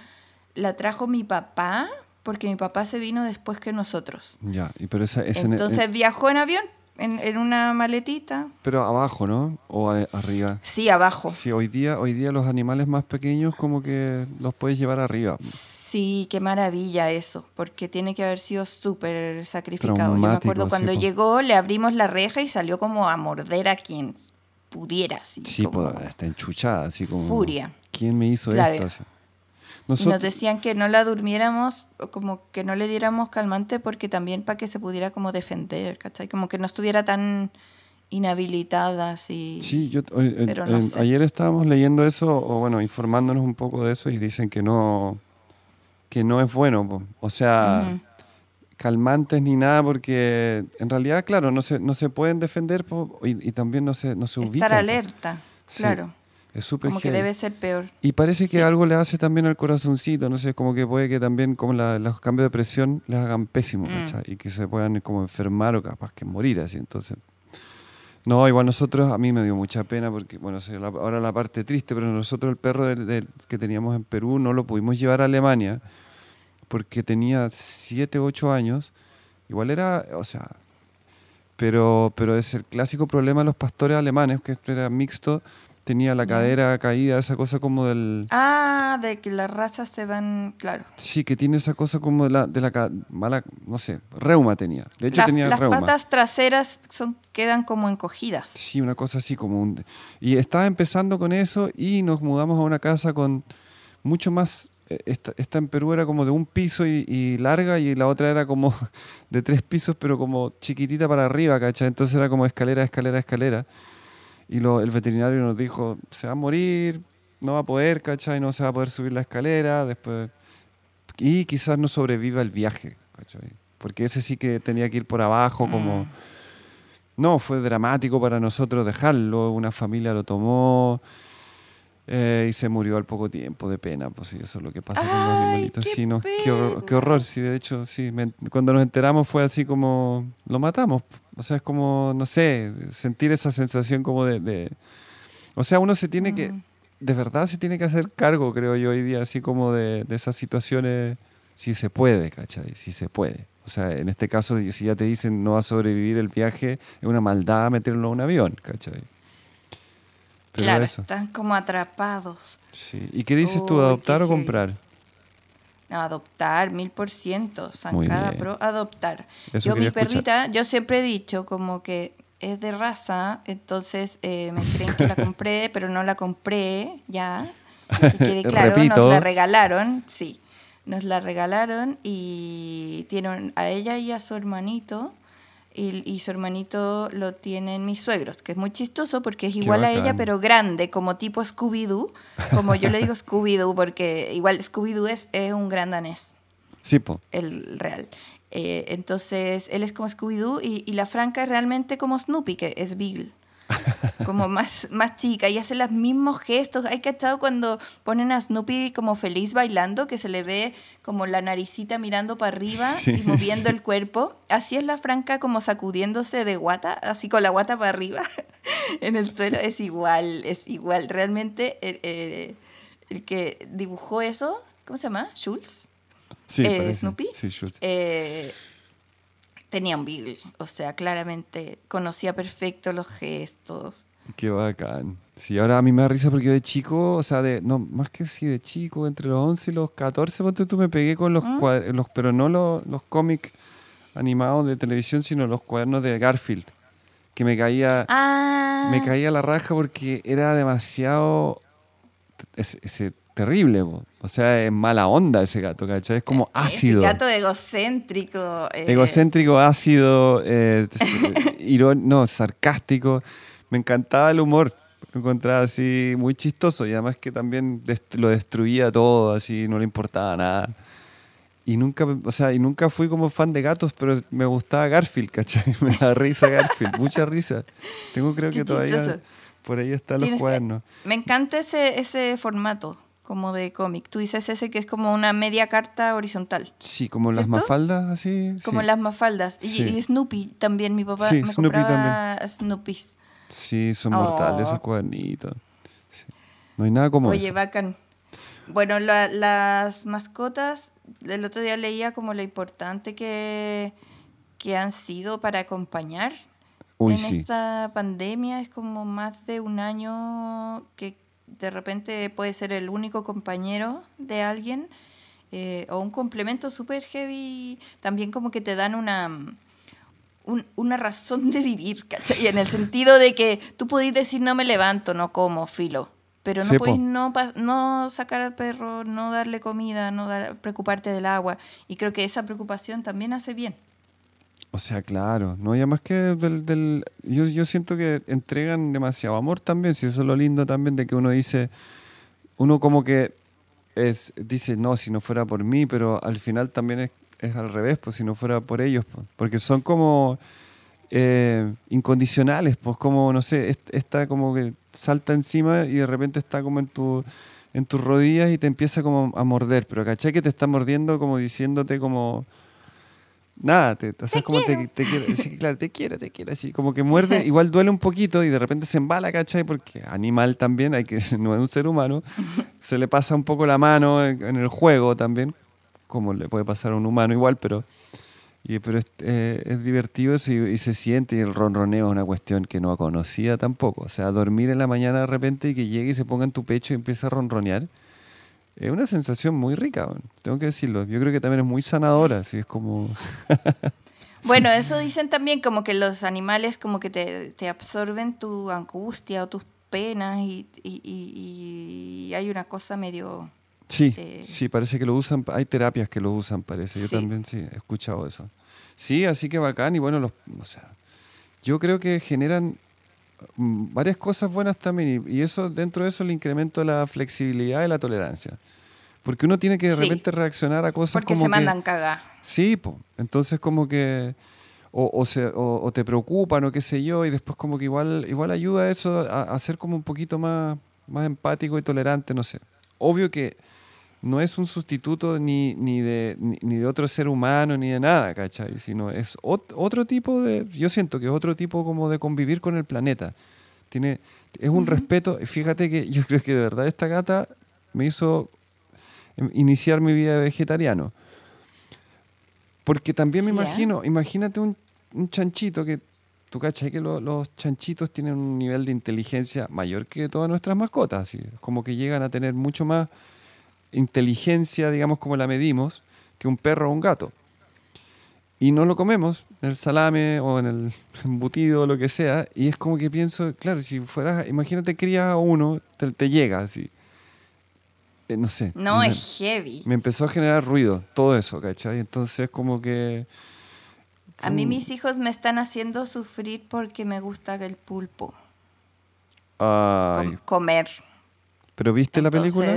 la trajo mi papá, porque mi papá se vino después que nosotros. Ya, y pero esa, esa- Entonces viajó en avión, en, en una maletita. pero abajo, ¿no? O a- arriba. Sí, abajo. Sí, hoy día, hoy día los animales más pequeños como que los puedes llevar arriba. Sí, qué maravilla eso, porque tiene que haber sido súper sacrificado. Yo me acuerdo cuando llegó, le abrimos la reja y salió como a morder a quien pudiera. Así, Sí, como- está enchuchada, así como... Furia. ¿Quién me hizo Claro. esto? Y nos decían que no la durmiéramos, como que no le diéramos calmante porque también para que se pudiera como defender, ¿cachai? Como que no estuviera tan inhabilitada así. Sí, yo, hoy- en- pero no en- sé. ayer estábamos leyendo eso, o bueno, informándonos un poco de eso y dicen que no, que no es bueno. po. O sea, Ujú. calmantes ni nada, porque en realidad, claro, no se, no se pueden defender po, y, y también no se, no se ubican. Estar po. alerta, Sí, claro. Es súper Como que debe ser peor. Y parece que Sí. algo le hace también al corazoncito, no sé, como que puede que también como la- los cambios de presión les hagan pésimo, Mm. ¿cachai? Y que se puedan como enfermar o capaz que morir así, entonces... No, igual nosotros, a mí me dio mucha pena porque, bueno, ahora la parte triste, pero nosotros el perro del- del- que teníamos en Perú no lo pudimos llevar a Alemania porque tenía 7, 8 años. Igual era, o sea, pero, pero es el clásico problema de los pastores alemanes, que era mixto, tenía la Ya. cadera caída, esa cosa como del... Ah, de que las razas se van, claro. Sí, que tiene esa cosa como de la, de la mala, no sé, reuma tenía. De hecho Las- tenía las reuma. patas traseras son, quedan como encogidas. Sí, una cosa así como un... Y estaba empezando con eso y nos mudamos a una casa con mucho más... eh, Esta, esta en Perú era como de un piso y, y larga y la otra era como (laughs) de tres pisos pero como chiquitita para arriba, ¿cachai? Entonces era como escalera, escalera, escalera. Y lo- el veterinario nos dijo, se va a morir, no va a poder, ¿cachai? No se va a poder subir la escalera, después... Y quizás no sobreviva el viaje, ¿cachai? Porque ese sí que tenía que ir por abajo como... Mm. No, fue dramático para nosotros dejarlo, una familia lo tomó eh, y se murió al poco tiempo de pena, pues sí, eso es lo que pasa con los Ay, animalitos. qué Sí, no, qué, horror, qué horror, sí, de hecho, sí, me- cuando nos enteramos fue así como, lo matamos, o sea, es como, no sé, sentir esa sensación como de, de- o sea, uno se tiene que, Mm. de verdad se tiene que hacer cargo, creo yo, hoy día, así como de, de esas situaciones, si se puede, ¿cachai? Si se puede. O sea, en este caso, si ya te dicen no va a sobrevivir el viaje, es una maldad meterlo en un avión, ¿cachai? Claro, eso. están como atrapados. Sí. ¿Y qué dices tú, adoptar o comprar? No, adoptar, mil por ciento. Zancada. Pro, adoptar. Eso yo, mi escuchar. perrita, yo siempre he dicho como que es de raza, entonces eh, me creen que la (laughs) compré, pero no la compré, ya. Que quede (laughs) claro, nos la regalaron, sí. Nos la regalaron y tienen a ella y a su hermanito. Y, su hermanito lo tienen mis suegros, que es muy chistoso porque es igual a ella, pero grande, como tipo Scooby-Doo. Como yo le digo (laughs) Scooby-Doo, porque igual Scooby-Doo es, es un gran danés. Sí, po. El real. Eh, entonces, él es como Scooby-Doo y, la Franca es realmente como Snoopy, que es Beagle. Como más, más chica y hace los mismos gestos. ¿Hay cachado cuando ponen a Snoopy como feliz bailando, que se le ve como la naricita mirando para arriba (laughs) y moviendo el cuerpo? Así es la Franca como sacudiéndose de guata, así con la guata para arriba (laughs) en el suelo. Es igual, es igual. Realmente el, eh, el que dibujó eso, ¿cómo se llama? ¿Schultz? Sí, eh, Snoopy, sí, eh, tenía un Beagle. O sea, claramente conocía perfecto los gestos. Qué bacán. Sí, ahora a mí me da risa porque yo de chico, o sea, de, no, más que si de chico, entre los 11 y los 14, ponte tú, me pegué con los, ¿Mm? los pero no los, los cómics animados de televisión, sino los cuadernos de Garfield. Que me caía, ah. me caía la raja porque era demasiado ese terrible, o sea, es mala onda ese gato, ¿cachai? Es como ácido. Ese gato egocéntrico. Eh. Egocéntrico, ácido, eh, (laughs) no, sarcástico. Me encantaba el humor. Lo encontraba así muy chistoso y además que también lo destruía todo, así no le importaba nada. Y nunca, o sea, y nunca fui como fan de gatos, pero me gustaba Garfield, ¿cachai? (laughs) Me da risa Garfield, mucha risa. Tengo creo que todavía por ahí están los cuadernos. Me encanta ese, ese formato como de cómic. Tú dices ese que es como una media carta horizontal. Sí, como las mafaldas, así. Como las mafaldas. Y, Snoopy también, mi papá me Snoopy compraba Snoopys. Sí, son mortales esos oh. cuadernitos. No hay nada como Oye, bacán. Bueno, las mascotas, el otro día leía como lo importante que, que han sido para acompañar en esta pandemia. Es como más de un año que de repente puede ser el único compañero de alguien eh, o un complemento súper heavy, también como que te dan una, una razón de vivir, ¿cachai? En el sentido de que tú podés decir no me levanto, no como, filo, pero no podés no, no sacar al perro, no darle comida, no dar, preocuparte del agua, y creo que esa preocupación también hace bien. O sea, claro, no, ya más que del, yo, yo, siento que entregan demasiado amor también, si eso es lo lindo también de que uno dice, uno como que es, dice, no, si no fuera por mí, pero al final también es, es al revés, pues si no fuera por ellos, pues, porque son como eh, incondicionales, pues como, no sé, está como que salta encima y de repente está como en tu en tus rodillas y te empieza como a morder, pero caché que te está mordiendo como diciéndote como Nada, te, o como te, te quiero, sí, claro, te quiero, te quiero, (laughs) así como que muerde, (laughs) igual duele un poquito y de repente se embala, ¿cachai? Porque animal también, hay que, (laughs) no es un ser humano, se le pasa un poco la mano en, el juego también, como le puede pasar a un humano igual, pero, y, pero es, eh, es divertido eso y, se siente y el ronroneo es una cuestión que no conocía tampoco, o sea, dormir en la mañana de repente y que llegue y se ponga en tu pecho y empiece a ronronear es una sensación muy rica, tengo que decirlo. Yo creo que también es muy sanadora, así es como... (laughs) bueno, eso dicen también como que los animales como que te, absorben tu angustia o tus penas y, hay una cosa medio... Sí, sí, parece que lo usan, hay terapias que lo usan, parece. Yo también sí, he escuchado eso. Sí, así que bacán y bueno, los, o sea, yo creo que generan varias cosas buenas también y, eso dentro de eso el incremento de la flexibilidad y la tolerancia. Porque uno tiene que de repente reaccionar a cosas Porque como. se mandan cagar. Sí. Entonces, como que. O, se, o, te preocupan o qué sé yo, y después, como que igual, igual ayuda eso a, ser como un poquito más, más empático y tolerante, no sé. Obvio que no es un sustituto ni, ni, de, ni, de otro ser humano ni de nada, ¿cachai? Sino es otro tipo de. Yo siento que es otro tipo como de convivir con el planeta. Tiene, es un respeto. Fíjate que yo (laughs) creo que de verdad esta gata me hizo iniciar mi vida de vegetariano. Porque también me imagino, imagínate un, chanchito que tú cachai que los chanchitos tienen un nivel de inteligencia mayor que todas nuestras mascotas, así, como que llegan a tener mucho más inteligencia, digamos, como la medimos, que un perro o un gato. y no lo comemos en el salame o en el (laughs) embutido o lo que sea. Y es como que pienso, claro, si fueras, imagínate cría uno, te, te llega así. Eh, no sé. No, me, es heavy. me empezó a generar ruido, todo eso, ¿cachai? Entonces como que... A mí son- mis hijos me están haciendo sufrir porque me gusta el pulpo. Ay, com- comer. ¿Pero viste la película?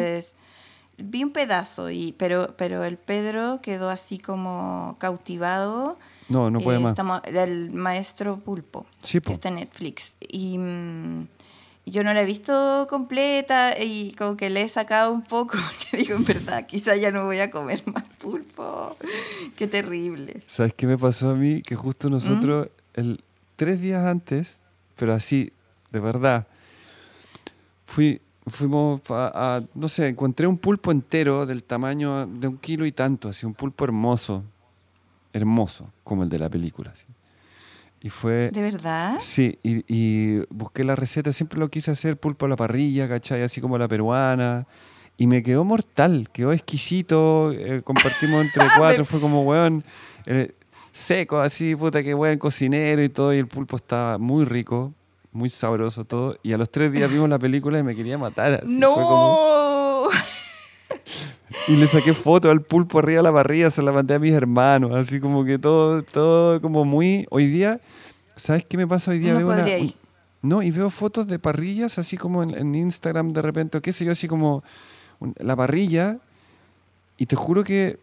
Vi un pedazo, y, pero, pero el Pedro quedó así como cautivado. No, no puede Eh, más. estamos- el maestro pulpo, Sí, que está en Netflix. Y mm, yo no la he visto completa y como que le he sacado un poco, (laughs) porque digo, en verdad, quizá ya no voy a comer más pulpo. (laughs) Qué terrible. ¿Sabes qué me pasó a mí? Que justo ¿Mm? nosotros, el, tres días antes, pero así, de verdad, fui, fuimos a, a- no sé, encontré un pulpo entero del tamaño de un kilo y tanto, así, un pulpo hermoso, hermoso, como el de la película. así. Y fue... ¿De verdad? Sí, y, y busqué la receta, siempre lo quise hacer, pulpo a la parrilla, ¿cachai? Así como la peruana. Y me quedó mortal, quedó exquisito, eh, compartimos entre (laughs) cuatro, fue como, weón, eh, seco, así, puta, que buen cocinero y todo, y el pulpo estaba muy rico, muy sabroso todo. Y a los tres días vimos la película y me quería matar. Así, fue como- ¡No! (laughs) y le saqué foto al pulpo arriba de la parrilla, se la mandé a mis hermanos, así como que todo, todo como muy... Hoy día, ¿sabes qué me pasa hoy día? No Veo una- ir. no, y veo fotos de parrillas así como en, en Instagram de repente, o qué sé yo, así como la parrilla, y te juro que,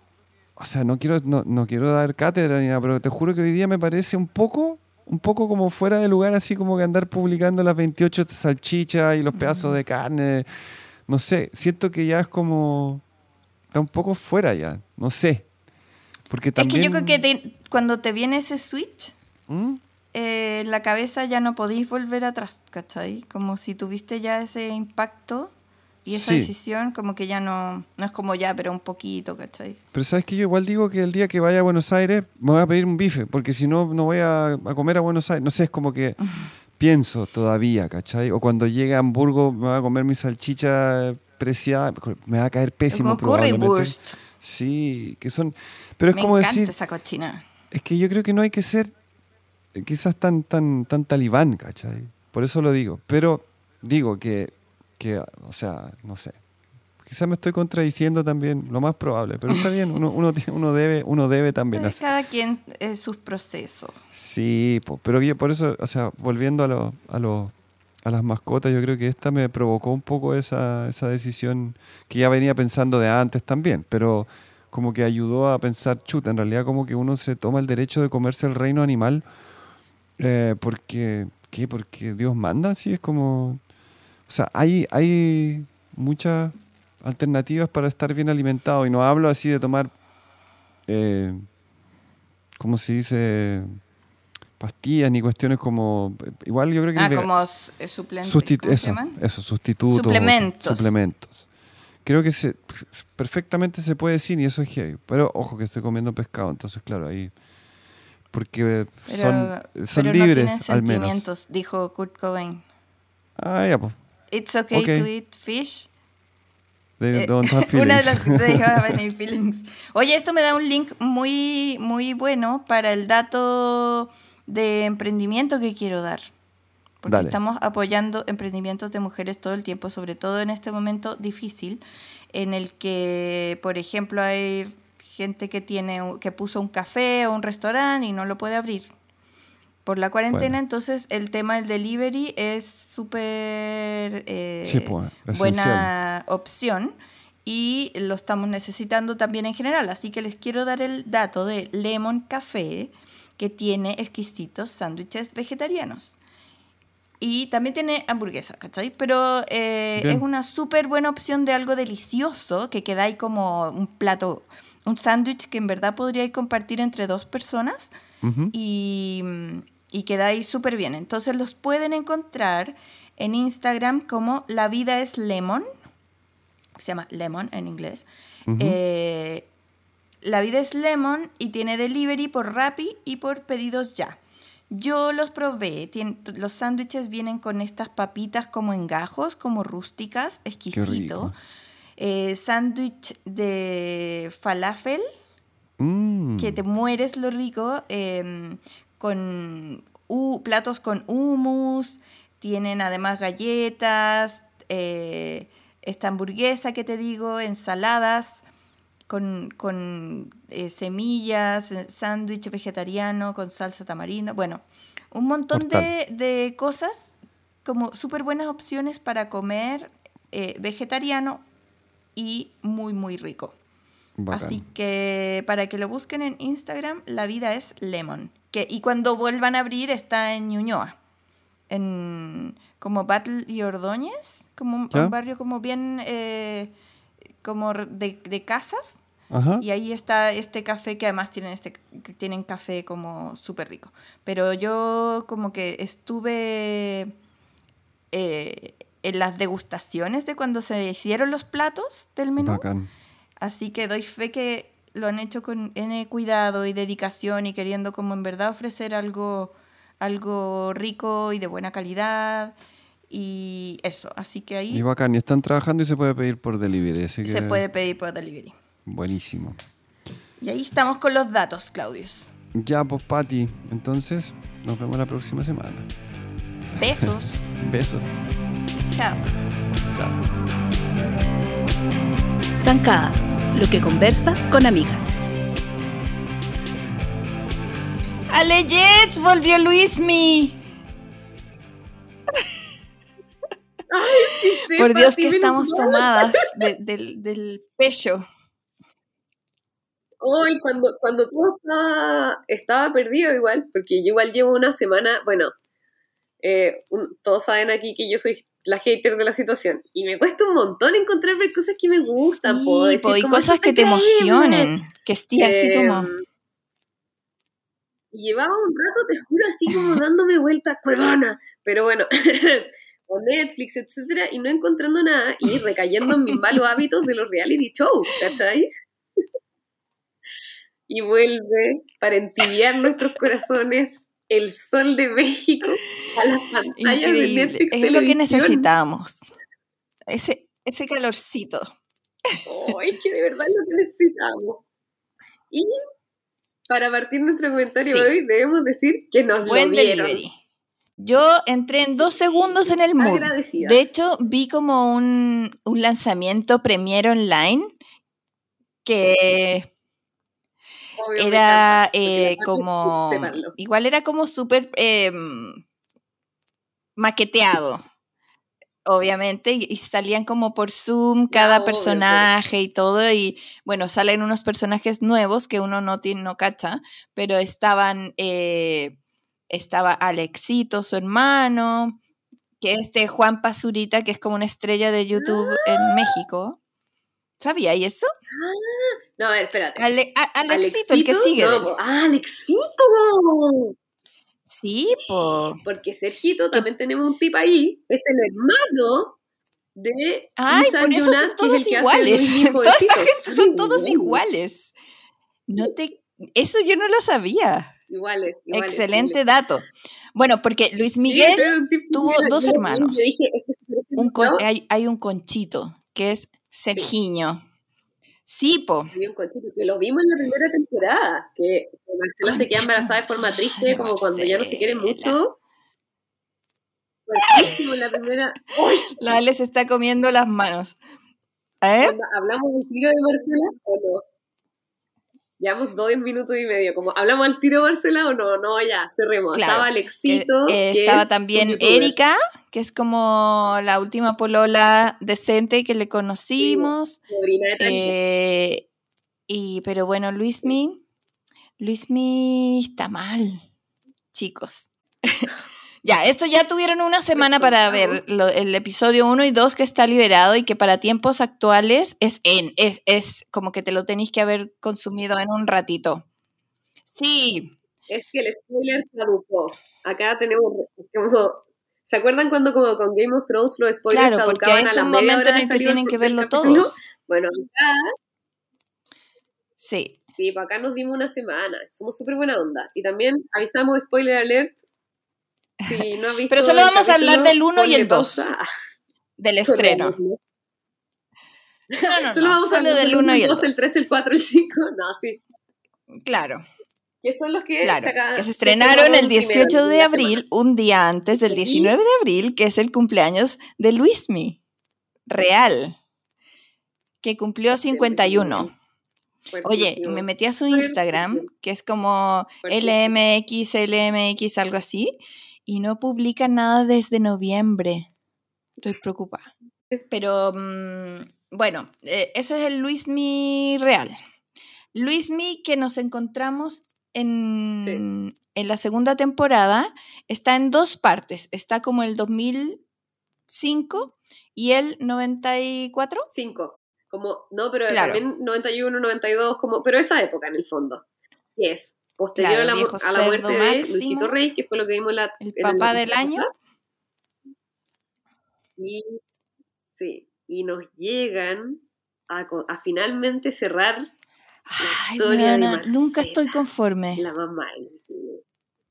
o sea, no quiero, no, no quiero dar cátedra ni nada, pero te juro que hoy día me parece un poco, un poco como fuera de lugar, así como que andar publicando las 28 salchichas y los pedazos de carne, no sé, siento que ya es como, está un poco fuera ya, no sé. Porque Es también... que yo creo que te- cuando te viene ese switch, ¿Mm? eh, la cabeza ya no podéis volver atrás, ¿cachai? Como si tuviste ya ese impacto y esa Sí. decisión, como que ya no, no es como ya, pero un poquito, ¿cachai? Pero sabes que yo igual digo que el día que vaya a Buenos Aires me voy a pedir un bife, porque si no, no voy a, a comer a Buenos Aires. No sé, es como que (laughs) pienso todavía, ¿cachai? O cuando llegue a Hamburgo me voy a comer mi salchicha preciada, me va a caer pésimo Como probablemente. Sí, que son... Pero es Me como decir, esa cochina. es que yo creo que no hay que ser eh, quizás tan, tan, tan talibán, ¿cachai? Por eso lo digo. Pero digo que, que o sea, no sé. Quizás me estoy contradiciendo también, lo más probable, pero está bien, uno, uno, uno debe, uno debe también Eh, hacer. Cada quien es sus procesos. Sí, pero yo por eso, o sea, volviendo a, lo, a, lo- a las mascotas, yo creo que esta me provocó un poco esa, esa decisión que ya venía pensando de antes también, pero como que ayudó a pensar, chuta, en realidad como que uno se toma el derecho de comerse el reino animal eh, porque, ¿qué? Porque Dios manda, así es como... O sea, hay, hay muchas alternativas para estar bien alimentado y no hablo así de tomar, eh, ¿cómo se dice? Pastillas ni cuestiones como... Igual yo creo que... Ah, como eh, suplentes. Susti- ¿cómo se eso, eso, sustitutos. Suplementos. Suplementos. Creo que se, perfectamente se puede decir y eso es heavy. Pero ojo que estoy comiendo pescado, entonces claro, ahí... Porque Pero, son, son pero libres no al menos. sentimientos, dijo Kurt Cobain. Ah, ya, pues. It's okay Ok. to eat fish. They Eh, don't have (laughs) Una de feelings. las they have any feelings. Oye, esto me da un link muy, muy bueno para el dato de emprendimiento que quiero dar. Porque Dale. estamos apoyando emprendimientos de mujeres todo el tiempo, sobre todo en este momento difícil, en el que, por ejemplo, hay gente que tiene que puso un café o un restaurante y no lo puede abrir por la cuarentena, Bueno. entonces el tema del delivery es súper eh, Sí, pues, buena opción y lo estamos necesitando también en general. Así que les quiero dar el dato de Lemon Café, que tiene exquisitos sándwiches vegetarianos. Y también tiene hamburguesa, ¿cachai? Pero eh, es una súper buena opción de algo delicioso, que queda ahí como un plato, un sándwich que en verdad podríais compartir entre dos personas Ujú. y, mm, y queda ahí súper bien. Entonces los pueden encontrar en Instagram como La Vida es Lemon, que se llama Lemon en inglés. Eh, la Vida es Lemon y tiene delivery por Rappi y por pedidos ya. Yo los probé, tien- los sándwiches vienen con estas papitas como en gajos, como rústicas, exquisito. Eh, sándwich de falafel, Mm. que te mueres lo rico, em, con platos con hummus, tienen además galletas, eh, esta hamburguesa que te digo, ensaladas con, con, eh, semillas, eh, sándwich vegetariano con salsa tamarindo, bueno, un montón de, de cosas como súper buenas opciones para comer eh, vegetariano y muy, muy rico. Bacán. Así que para que lo busquen en Instagram, la vida es lemon. Que, y cuando vuelvan a abrir está en Ñuñoa. En como Battle y Ordóñez, como un, un barrio como bien eh, como de, de casas. Ajá. Y ahí está este café que además tienen este que tienen café como súper rico. Pero yo como que estuve eh, en las degustaciones de cuando se hicieron los platos del menú. Bacán. Así que doy fe que lo han hecho con N cuidado y dedicación y queriendo como en verdad ofrecer algo, algo rico y de buena calidad. Y eso, así que ahí Y bacán. Y están trabajando y se puede pedir por delivery. Así que se puede pedir por delivery. Buenísimo. Y ahí estamos con los datos, Claudius. Ya, pues, Pati. Entonces, nos vemos la próxima semana. Besos. (laughs) Besos. Chao. Chao. Zancada, lo que conversas con amigas. Ale Jets, volvió Luismi. Por Dios que estamos tomadas (laughs) de- del, del pecho. Hoy, cuando, cuando tú estaba, estaba perdido igual, porque yo igual llevo una semana, bueno, eh, un- todos saben aquí que yo soy la hater de la situación, y me cuesta un montón encontrar cosas que me gustan, Sí, puedo decir, y como, cosas "Esto que te está increíble". emocionen. Que esté así como. Eh, Y llevaba un rato, te juro, así como (laughs) dándome vuelta, cuevana. Pero bueno, (laughs) o Netflix, etcétera, y no encontrando nada y recayendo en mis malos (laughs) hábitos de los reality shows, ¿cachai? Y vuelve para entibiar nuestros corazones el sol de México a las pantallas de Increíble. Netflix. Es lo que necesitamos. Ese, ese calorcito. ¡Ay, es que de verdad es lo que necesitamos! Y para partir nuestro comentario Sí. de hoy, debemos decir que nos Buen lo dieron. delivery. Yo entré en dos segundos en el mood. Agradecidas. De hecho, vi como un, un lanzamiento Premiere Online que Obvio, era eh, como igual era como súper eh, maqueteado obviamente y, y salían como por Zoom cada obvio, personaje y todo y bueno salen unos personajes nuevos que uno no tiene no cacha pero estaban eh, estaba Alexito su hermano que este Juan Pazurita que es como una estrella de YouTube en México. ¿sabía y eso? No, a ver, espérate. Ale- a- Alexito, el que sigue No, ¡Ah, Alexito! sí po Porque Sergito también tenemos un tip ahí. Es el hermano de Ay, por eso son es todos que iguales. Toda esta gente son todos Sí, iguales. No te, eso yo no lo sabía. Iguales, iguales. Excelente iguales. dato. Bueno, porque Luis Miguel tuvo dos hermanos. Dije, este parece un con- hay, hay un conchito, que es Sergiño. Sí, po. Un conchito que lo vimos en la primera temporada, que Marcela se queda embarazada de forma triste, como cuando ya no se Marcela. mucho. En la primera. (laughs) ¡Uy! La Ale se está comiendo las manos. ¿Eh? ¿Hablamos del tiro de Marcela o no? Llevamos dos minutos y medio. Como, ¿hablamos al tiro Marcela o no? No, ya, cerremos. Claro, Estaba Alexito. eh, que estaba es también. Erika, que es como la última polola decente que le conocimos. Talía. Eh, y, pero bueno, Luismi, Luismi está mal, chicos. (laughs) ya, esto ya tuvieron una semana para ver lo- el episodio 1 y 2 que está liberado y que para tiempos actuales es en, es, es como que te lo tenéis que haber consumido en un ratito. Sí, Es que el spoiler caducó. Acá tenemos. tenemos- ¿Se acuerdan cuando como con Game of Thrones los spoilers claro, porque caducaban a es la un media momento hora en el que tienen que verlo todos. Bueno, acá, Sí, sí, pues acá nos dimos una semana. Somos súper buena onda. Y también avisamos spoiler alert. Si no (laughs) Pero solo vamos a hablar del uno y ponle el dos. pausa. del estreno. (laughs) Solo No, no, Solo vamos a hablar del 1 y el el 2, el 2. 3, el 4, el 5. No, sí. Claro. Que son los que, Claro, que se estrenaron el 18 primero, de abril, un día antes del Y- 19 de abril, que es el cumpleaños de Luismi, real, que cumplió 51. semana. Oye, me metí a su. Instagram, que es como. LMX, LMX, algo así, y no publica nada desde noviembre. Estoy (laughs) preocupada. Pero mm, bueno, eh, ese es el Luismi real. Luismi que nos encontramos en, en la segunda temporada está en dos partes. Está como el 2005 y el 94. Cinco. Como, no, pero Claro. también 91, 92, como, pero esa época en el fondo. Y es posterior Claro, a, la, a la muerte de máximo. Luisito Rey, que fue lo que vimos la, El papá del año. Y, sí, y nos llegan a, finalmente cerrar Ay, weona, nunca estoy conforme. la mamá.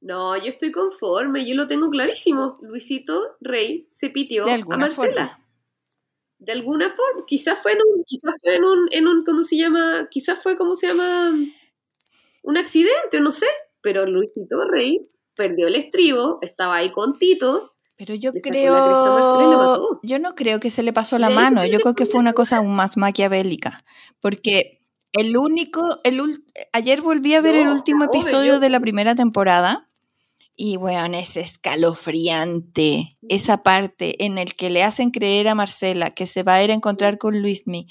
No, yo estoy conforme, yo lo tengo clarísimo. Luisito Rey se pitió a Marcela. forma. De alguna forma, quizás fue en un, quizás fue en un, en un, ¿cómo se llama? Quizás fue, ¿cómo se llama? Un accidente, no sé. Pero Luisito Rey perdió el estribo, estaba ahí con Tito. Pero yo creo, yo no creo que se le pasó la mano, yo creo que fue una cosa aún más maquiavélica, porque el único, el ul- ayer volví a ver No, el o último sea, episodio de la primera temporada y weón, es escalofriante esa parte en el que le hacen creer a Marcela que se va a ir a encontrar con Luismi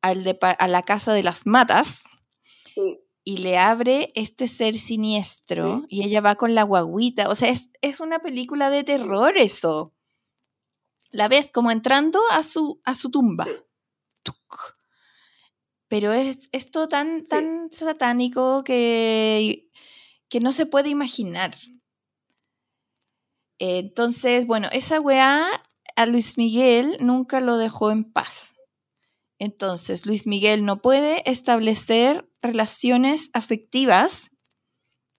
al a la casa de las matas Sí. Y le abre este ser siniestro y ella va con la guaguita. O sea, es, es una película de terror eso. La ves como entrando a su, a su tumba. Sí. Pero es esto tan, Sí. tan satánico que, que no se puede imaginar. Entonces, bueno, esa weá a Luis Miguel nunca lo dejó en paz. Entonces, Luis Miguel no puede establecer relaciones afectivas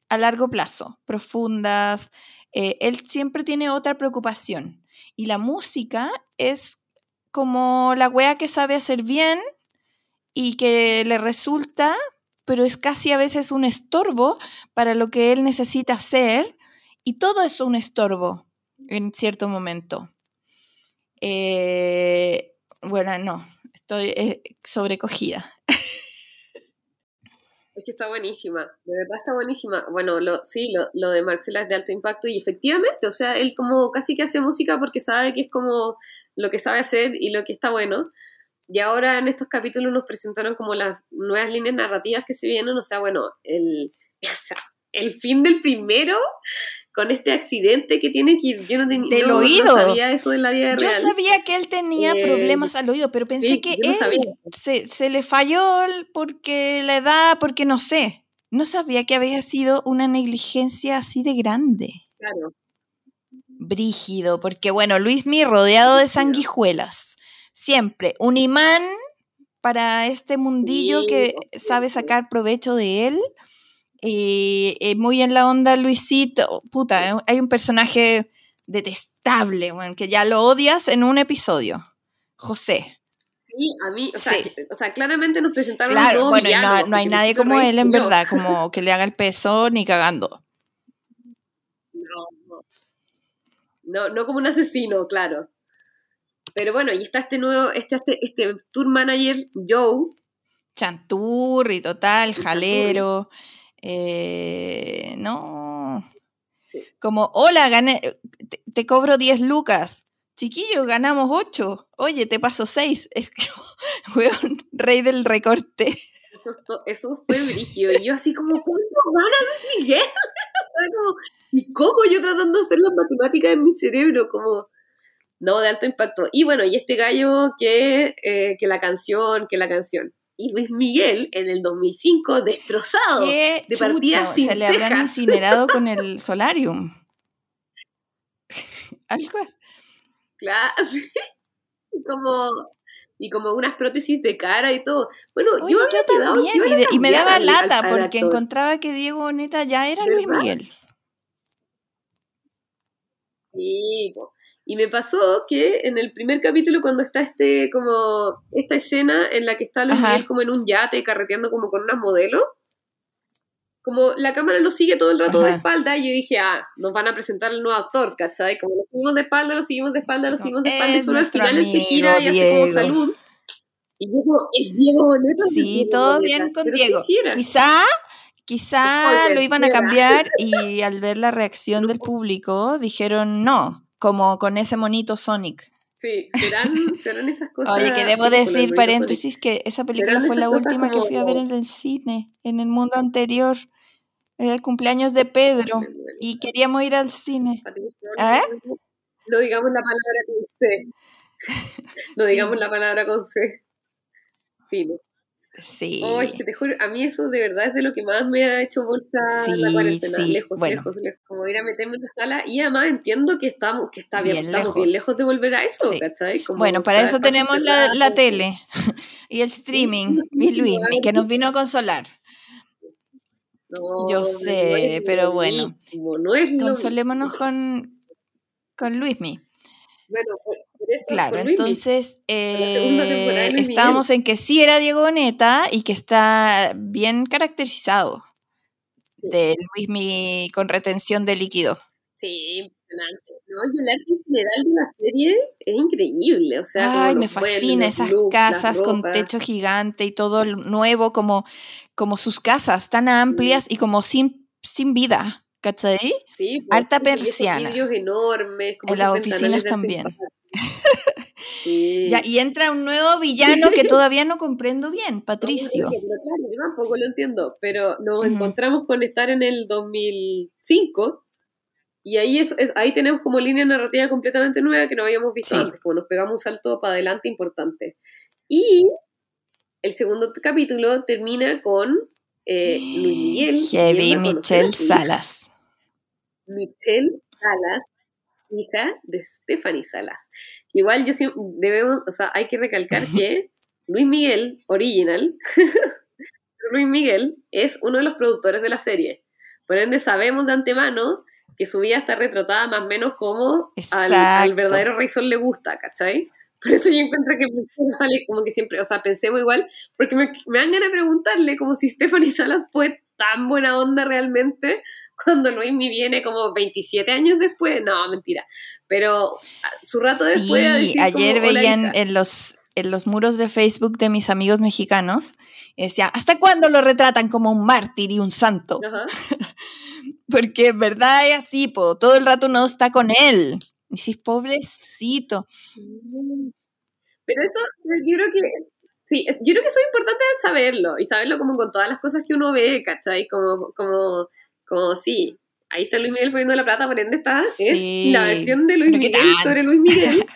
a largo plazo, profundas. Eh, él siempre tiene otra preocupación. Y la música es como la wea que sabe hacer bien y que le resulta, pero es casi a veces un estorbo para lo que él necesita hacer. Y todo es un estorbo en cierto momento. Eh, bueno, no, estoy eh, sobrecogida. (laughs) Es que está buenísima, de verdad está buenísima. Bueno, lo, sí, lo, lo de Marcela es de alto impacto y efectivamente, o sea, él como casi que hace música porque sabe que es como lo que sabe hacer y lo que está bueno. Y ahora en estos capítulos nos presentaron como las nuevas líneas narrativas que se vienen, o sea, bueno, el, (laughs) el fin del primero con este accidente que tiene que yo no tenía Del no, no oído. sabía eso en la vida Yo real. sabía que él tenía Eh, problemas al oído, pero pensé sí, que no él se, se le falló porque la edad, porque no sé. No sabía que había sido una negligencia así de grande. Claro. Brígido, porque bueno, Luismi rodeado de sanguijuelas. Siempre un imán para este mundillo Sí, que sabe sacar provecho de él. Eh, eh, muy en la onda Luisito. Puta, eh, hay un personaje detestable, weón, que ya lo odias en un episodio. José. Sí, a mí, o sea, Sí. que- o sea, claramente nos presentaron Claro, nuevo bueno, y no, no hay nadie como él, en verdad, (laughs) como que le haga el peso ni cagando. No, no. No, no como un asesino, claro. Pero bueno, y está este nuevo, este, este, este tour manager, Joe, Chanturri, total, Chanturri. jalero. Eh, no. Sí. Como, hola, gané, te, te cobro 10 lucas. Chiquillo, ganamos 8. Oye, te paso 6. (laughs) Es que, weón, rey del recorte. eso, fue brígido. Y yo así como, (laughs) ¿cuánto gana Luis Miguel? (laughs) Como, ¿Y cómo yo tratando de hacer las matemáticas en mi cerebro? Como, no, de alto impacto. Y bueno, y este gallo que, eh, que la canción, que la canción. Y Luis Miguel en el 2005 destrozado. Qué de partida sin se le habrán cejas. incinerado con el (laughs) solarium. Algo. Claro, (laughs) sí. Y como, y como unas prótesis de cara y todo. Bueno, Oye, yo yo, quedado que también, y, a de- y me daba al- lata al- al porque actor. encontraba que Diego Neta ya era Luis. Miguel. Sí. Y me pasó que en el primer capítulo cuando está este como esta escena en la que está Luis. Miguel como en un yate carreteando como con unas modelos, como la cámara nos sigue todo el rato de Ajá. espalda, y yo dije, ah, nos van a presentar el nuevo actor, ¿cachai? Como lo seguimos de espalda, lo seguimos de espalda, lo seguimos de espalda, y Es solo al final él se amigo gira y hace como Diego. salud. Y yo como, es Diego Boneta. Sí, Diego todo Boneta". bien con Pero Diego. Quizá, quizá lo iban a cambiar (laughs) y al ver la reacción del público dijeron no, como con ese monito Sonic. Sí, serán, (laughs) serán esas cosas. Oye, que debo decir, paréntesis, que esa película fue la última que fui a ver en el cine, en el mundo anterior. Era el cumpleaños de Pedro y queríamos ir al cine. ¿Eh? No digamos la palabra con C. (laughs) No Sí. digamos la palabra con C. Filo. Sí. Oh, es que te juro, a mí eso de verdad es de lo que más me ha hecho bolsa Sí, la cuarentena. sí, Lejos, bueno. lejos, lejos. Como ir a meterme en la sala. Y además entiendo que estamos, que está bien, Bien estamos lejos. bien lejos de volver a eso, Sí. ¿cachai? Como, Bueno, para eso tenemos la, la tele (laughs) y el streaming y Luis, que nos vino a consolar. No, Yo sé, pero bueno. No es Consolémonos con, con Luismi. Bueno, eso, Claro, entonces eh, Luis estábamos en que sí era Diego Boneta y que está bien caracterizado Sí. de Luismi con retención de líquido. Sí, impresionante. ¿no? Y el arte en general de la serie es increíble. O sea, Ay, me fascina esas looks, casas con techo gigante y todo nuevo, como, como sus casas tan amplias y como sin, sin vida, ¿cachai? Sí, pues, Harta sí, esos persiana. vidrios enormes, como En las esos oficinas también. (laughs) arte Sí. Ya, y entra un nuevo villano que (laughs) todavía no comprendo bien, Patricio. no entiendo, claro, yo tampoco lo entiendo, pero nos encontramos con estar en el 2005 y ahí es, es- ahí tenemos como línea narrativa completamente nueva que no habíamos visto Sí. antes, como nos pegamos un salto para adelante importante. Y el segundo capítulo termina con eh, Luis (gasps) Miguel. Heavy Michelle. Salas. Michelle Salas, hija de Stephanie Salas. Igual yo siempre debemos, o sea, hay que recalcar (laughs) que Luis Miguel, original, (laughs) Luis Miguel es uno de los productores de la serie. Por ende, sabemos de antemano que su vida está retratada más o menos como al, verdadero Rey Sol le gusta, ¿cachai? Por eso yo encuentro que sale como que siempre, o sea, pensemos igual, porque me, me dan ganas de preguntarle como si Stephanie Salas fue tan buena onda realmente cuando Luismi viene como 27 años después. No, mentira. Pero su rato después. a Sí, decir ayer como, "Hola, veían hija". en los, en los muros de Facebook de mis amigos mexicanos, decía, ¿hasta cuándo lo retratan como un mártir y un santo? Ajá. (laughs) Porque en verdad es así, po, todo el rato uno está con él. Y si pobrecito. Pero eso, yo creo que. Sí, yo creo que eso es importante saberlo. Y saberlo como con todas las cosas que uno ve, ¿cachai? Como, como, como sí. Ahí está Luis Miguel poniendo la plata, por ende está. Sí, Es la versión de Luis pero ¿qué Miguel tanto? sobre Luis Miguel. (laughs)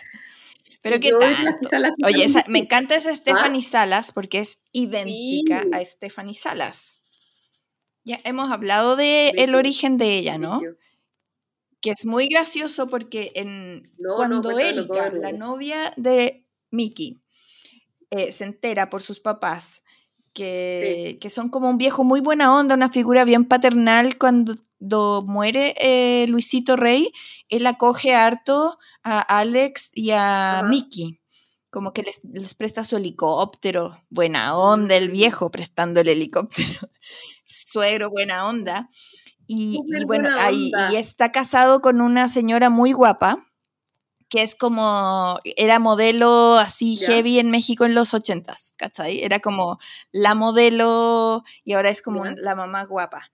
Pero qué tal. Oye, esa- me encanta esa Stephanie Salas porque es idéntica Sí. a Stephanie Salas. Ya hemos hablado de el Brígido. origen de ella, ¿no? Que es muy gracioso porque en, No, no, cuando de Erika, la novia de Mickey, eh, se entera por sus papás que, que son como un viejo muy buena onda, una figura bien paternal, cuando do- muere eh, Luisito Rey, él acoge harto a Alex y a. Mickey. Como que les, les presta su helicóptero. Buena onda, el viejo prestando el helicóptero. (laughs) Suegro, buena onda. Y, bueno, ahí, onda. y está casado con una señora muy guapa, que es como, era modelo así heavy en México en los ochentas, ¿cachai? Era como la modelo y ahora es como la mamá guapa.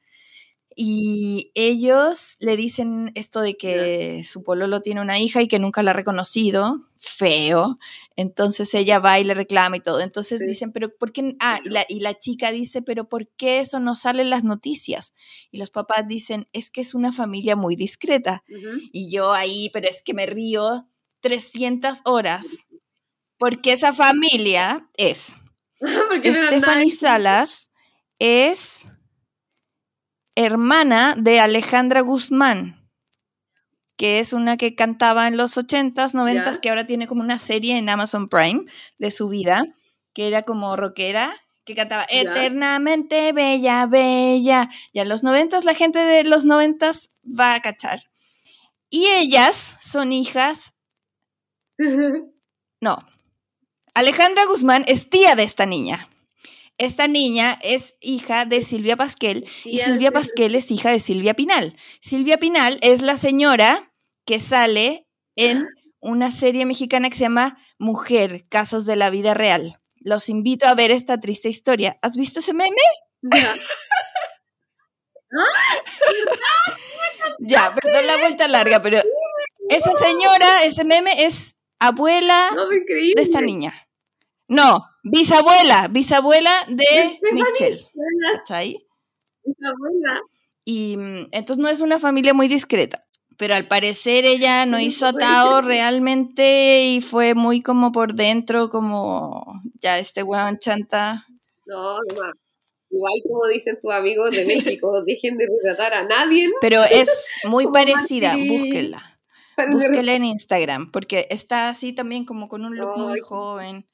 Y ellos le dicen esto de que su pololo tiene una hija y que nunca la ha reconocido, feo. Entonces ella va y le reclama y todo. Entonces Sí. dicen, pero ¿por qué? Ah, y la, y la chica dice, pero ¿por qué eso no sale en las noticias? Y los papás dicen, es que es una familia muy discreta. Y yo ahí, pero es que me río 300 horas. (laughs) Porque esa familia es (laughs) Stephanie Salas es hermana de Alejandra Guzmán, que es una que cantaba en los 80s, 90s, Ya. que ahora tiene como una serie en Amazon Prime de su vida, que era como rockera, que cantaba eternamente bella, bella. Y en los 90s la gente de los 90s va a cachar. Y ellas son hijas, (laughs) no, Alejandra Guzmán es tía de esta niña. Esta niña es hija de Silvia Pasquel y Silvia Pasquel es hija de Silvia Pinal. Silvia Pinal es la señora que sale en una serie mexicana que se llama Mujer, Casos de la Vida Real. Los invito a ver esta triste historia. ¿Has visto ese meme? Ya. Ya, perdón la vuelta larga, pero esa señora, ese meme es abuela No, de esta niña. No, bisabuela, bisabuela de. Salas, ¿Cachai? esa abuela. Y mm, entonces no es una familia muy discreta. Pero al parecer ella no hizo atado realmente y fue muy como por dentro, como ya este weón chanta. No, no. Igual como dicen tus amigos de México, (laughs) dejen de retratar a nadie. Pero (laughs) es muy parecida, Martín. búsquenla. Búsquenla en Instagram, porque está así también como con un look muy joven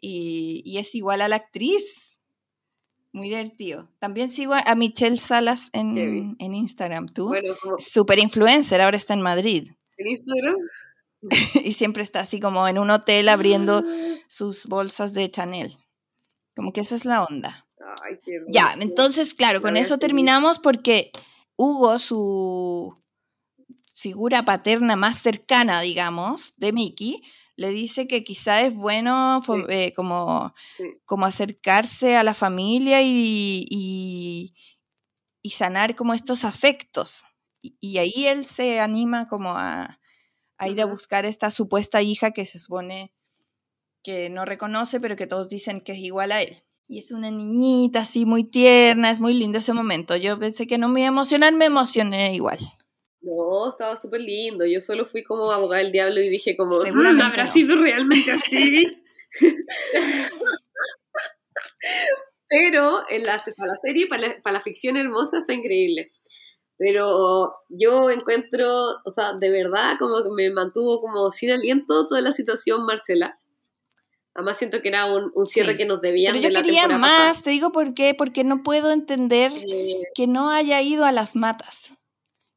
y, y es igual a la actriz. Muy divertido. También sigo a Michelle Salas en, en Instagram, ¿tú? Bueno, como Super influencer, ahora está en Madrid. en Instagram. (laughs) y siempre está así como en un hotel abriendo Ah. sus bolsas de Chanel. Como que esa es la onda. Ay, qué Ya, entonces, claro, La con eso terminamos porque Hugo, su figura paterna más cercana, digamos, de Mickey, le dice que quizá es bueno Sí. eh, como, Sí. como acercarse a la familia y, y, y sanar como estos afectos. Y, y ahí él se anima como a, a ir a buscar esta supuesta hija que se supone que no reconoce, pero que todos dicen que es igual a él. Y es una niñita así muy tierna, es muy lindo ese momento. Yo pensé que no me iba a emocionar, me emocioné igual. No, estaba súper lindo. Yo solo fui como abogada del diablo y dije como, Seguramente "Mm, ¿habrá no". sido realmente así? (laughs) Pero en la, para la serie, para la, para la ficción hermosa, está increíble. Pero yo encuentro, o sea, de verdad, como que me mantuvo como sin aliento toda la situación Marcela. Además siento que era un, un cierre Sí. que nos debían Pero de yo la quería pasada. más, te digo por qué, porque no puedo entender Eh, que no haya ido a las matas,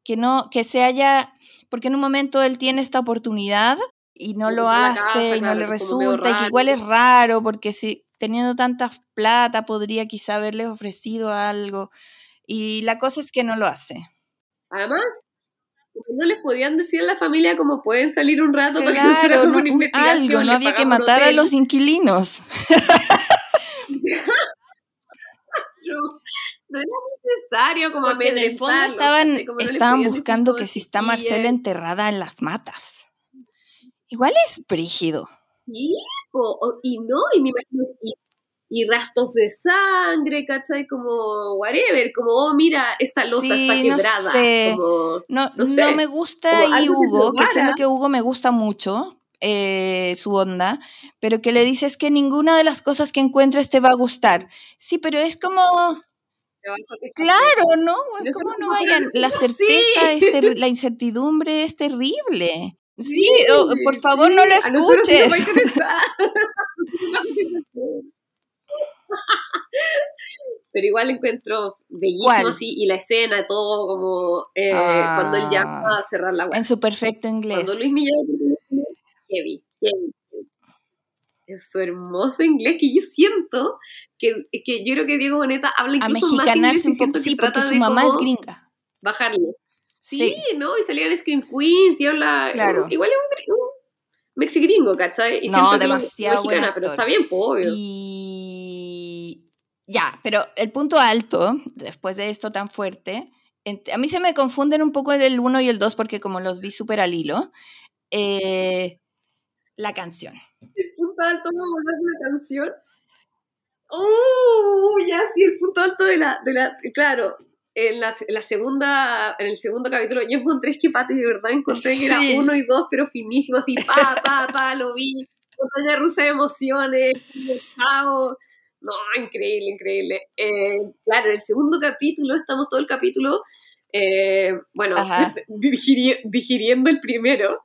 que no, que se haya, porque en un momento él tiene esta oportunidad y no lo la hace casa, y no claro, le resulta y que igual es raro porque si teniendo tanta plata podría quizá haberles ofrecido algo y la cosa es que no lo hace. Además, no les podían decir a la familia cómo pueden salir un rato para que no Claro, una un- investigación. algo, no había que matar a los inquilinos. (laughs) No, no era necesario como Porque en el fondo estaban, estaban buscando que si está. Marcela enterrada en las matas. Igual es brígido. O- y no, y me imagino, y, y rastros de sangre, ¿cachai? Como whatever, como, oh, mira, esta losa Sí, está no quebrada. sé. Como, No, No no, sé, me gusta que Hugo, que probara. que Hugo me gusta mucho eh, su onda, pero que le dices que ninguna de las cosas que encuentres te va a gustar. Sí, pero es como, claro, ¿no? ¿Cómo no vayan? La certeza, sí. es terri- la incertidumbre es terrible. Sí, por favor no lo escuches. (laughs) Pero igual encuentro bellísimo ¿Cuál? así, y la escena, todo como eh, cuando él llama Ah. a cerrar la web. En su perfecto inglés. Cuando Luis Miguel heavy, heavy. Es su hermoso inglés que yo siento que, que yo creo que Diego Boneta habla A incluso más inglés un poco, sí, porque su mamá es gringa. bajarle. Sí, Sí, ¿no? Y salía en Scream Queens y habla. Claro. Igual es un, un mexi gringo, ¿cachai? Y No, demasiado buen mexicana, pero está bien, po, obvio. Y ya, pero el punto alto, después de esto tan fuerte, a mí se me confunden un poco el 1 y el 2 porque como los vi súper al hilo, eh, la canción. El punto alto, vamos a hablar de una canción. ¡Uh! Ya, sí, el punto alto de la. De la claro, en la, en la segunda, en el segundo capítulo, yo encontré que Pati de verdad encontré que era Sí. uno y dos, pero finísimo, así, pa, pa, pa, lo vi. Montaña rusa de emociones, chao. No, increíble, increíble. Eh, claro, en el segundo capítulo, estamos todo el capítulo, eh, bueno, (laughs) digiriendo el primero.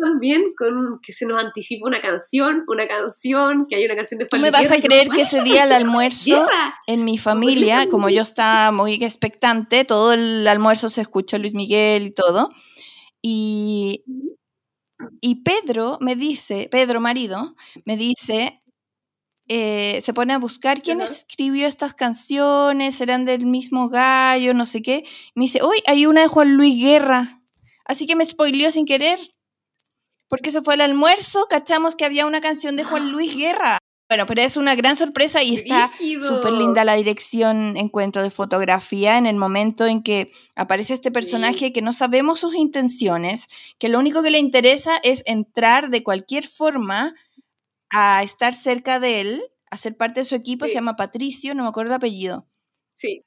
También con que se nos anticipa una canción, una canción, que hay una canción de Tú me vas a creer ¿cuál que es ese día al almuerzo en mi familia, como yo estaba muy expectante, todo el almuerzo se escuchó Luis Miguel y todo, y, y Pedro me dice, Pedro marido, me dice, eh, se pone a buscar quién escribió estas canciones, serán del mismo gallo, no sé qué. Me dice, uy, hay una de Juan Luis Guerra. Así que me spoileó sin querer. Porque eso fue al almuerzo, cachamos que había una canción de Juan Luis Guerra. Bueno, pero es una gran sorpresa y está súper linda la dirección, encuentro de fotografía en el momento en que aparece este personaje que no sabemos sus intenciones, que lo único que le interesa es entrar de cualquier forma a estar cerca de él, a ser parte de su equipo, se llama Patricio, no me acuerdo el apellido. Sí,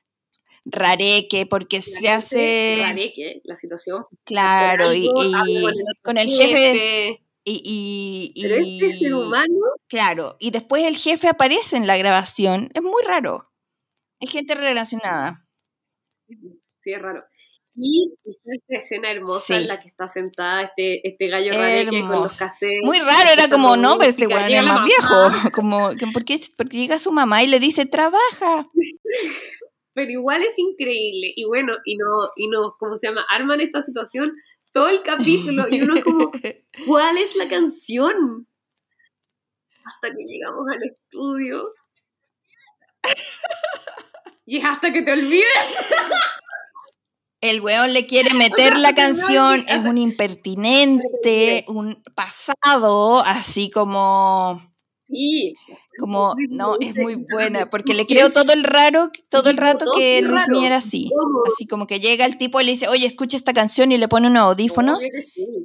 Rareque, porque se hace... rareque la situación. Claro, y, con el con el jefe... Y, y, Pero este ser humano, Claro, y después el jefe aparece en la grabación. Es muy raro. Es gente relacionada. sí, es raro. Y está esta escena hermosa Sí. en la que está sentada este, este gallo rareque con los cassettes. Muy raro, era como, no, pero este weón es más mamá, viejo. (laughs) Como, ¿por qué? porque llega su mamá y le dice, trabaja. (laughs) Pero igual es increíble. Y bueno, y no, y no, ¿cómo se llama? Arman esta situación todo el capítulo y uno es como, (laughs) ¿cuál es la canción? Hasta que llegamos al estudio. Y es hasta que te olvides. El weón le quiere (laughs) meter sea, la canción, es un impertinente, un pasado, así como, Sí. como, no, es muy buena, porque le creo todo el raro, todo el rato que Luis. Miguel era así. Así como que llega el tipo y le dice, oye, escucha esta canción y le pone unos audífonos.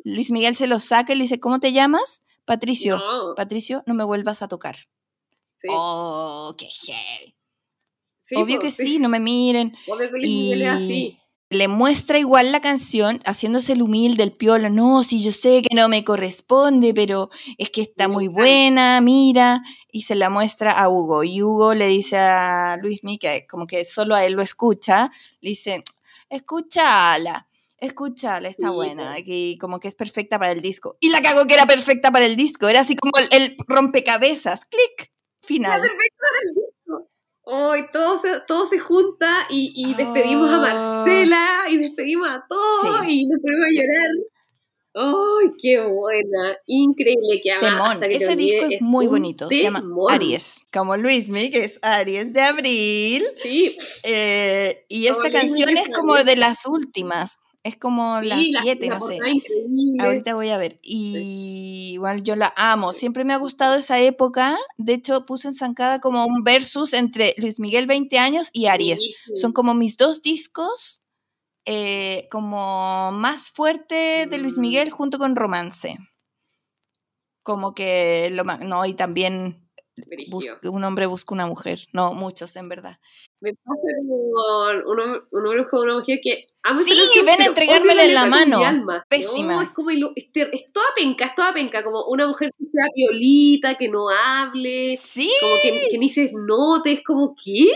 Luis Miguel se los saca y le dice, ¿cómo te llamas? Patricio. No, Patricio, no me vuelvas a tocar. sí, Oh, qué heavy. sí, Obvio po, que sí, no me miren. Obvio que Luis Y Miguel es así. Le muestra igual la canción, haciéndose el humilde, el piola. No, sí, yo sé que no me corresponde, pero es que está muy buena, mira. Y se la muestra a Hugo. Y Hugo le dice a Luis Miguel, que como que solo a él lo escucha, le dice, escúchala. Escúchala, está Sí, buena, que como que es perfecta para el disco. Y la cagó que era perfecta para el disco, era así como el, el rompecabezas, clic, final. Hoy todo se, todo se junta y, y despedimos a Marcela y despedimos a todos Ah. Sí. y nos ponemos a llorar. ¡Ay, qué buena! Increíble que además, Temón. Ese disco es muy bonito. Se llama. Aries. Como Luis que es Aries de abril. Sí, Eh, y esta canción es como de las últimas. Es como las sí, la, siete, la no sé. increíble. Ahorita voy a ver. Y igual yo la amo. Siempre me ha gustado esa época. De hecho, puse en Zancada como un versus entre Luis Miguel 20 años y Aries. Son como mis dos discos eh, como más fuerte de Luis Mm. Miguel junto con Romance. Como que lo no, y también. Busca- un hombre busca una mujer. No, muchos en verdad. Me pasa un, hom- un hombre con una mujer que Sí, ven a entregármela en la letra mano. Pésima. No, es como el- es, es toda penca, es toda penca, como una mujer que sea violita, que no hable, Sí, como que, que ni se note, es como, ¿qué?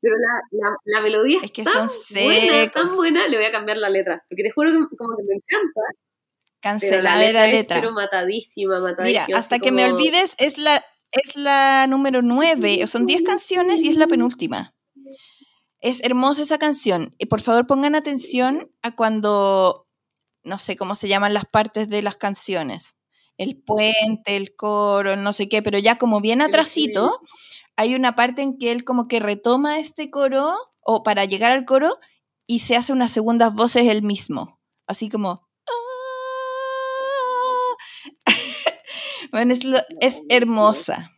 Pero la, la, la melodía es, Es que tan son buena, tan buena, le voy a cambiar la letra, porque te juro que como que me encanta, pero la letra, la es letra. pero matadísima, matadísima. Mira, hasta que me olvides es la es la número 9, son 10 canciones y es la penúltima. Es hermosa esa canción. Y por favor pongan atención a cuando, no sé cómo se llaman las partes de las canciones. El puente, el coro, no sé qué, pero ya como bien atrasito, hay una parte en que él como que retoma este coro, o para llegar al coro, y se hace unas segundas voces él mismo. Así como... bueno, es, lo- es hermosa.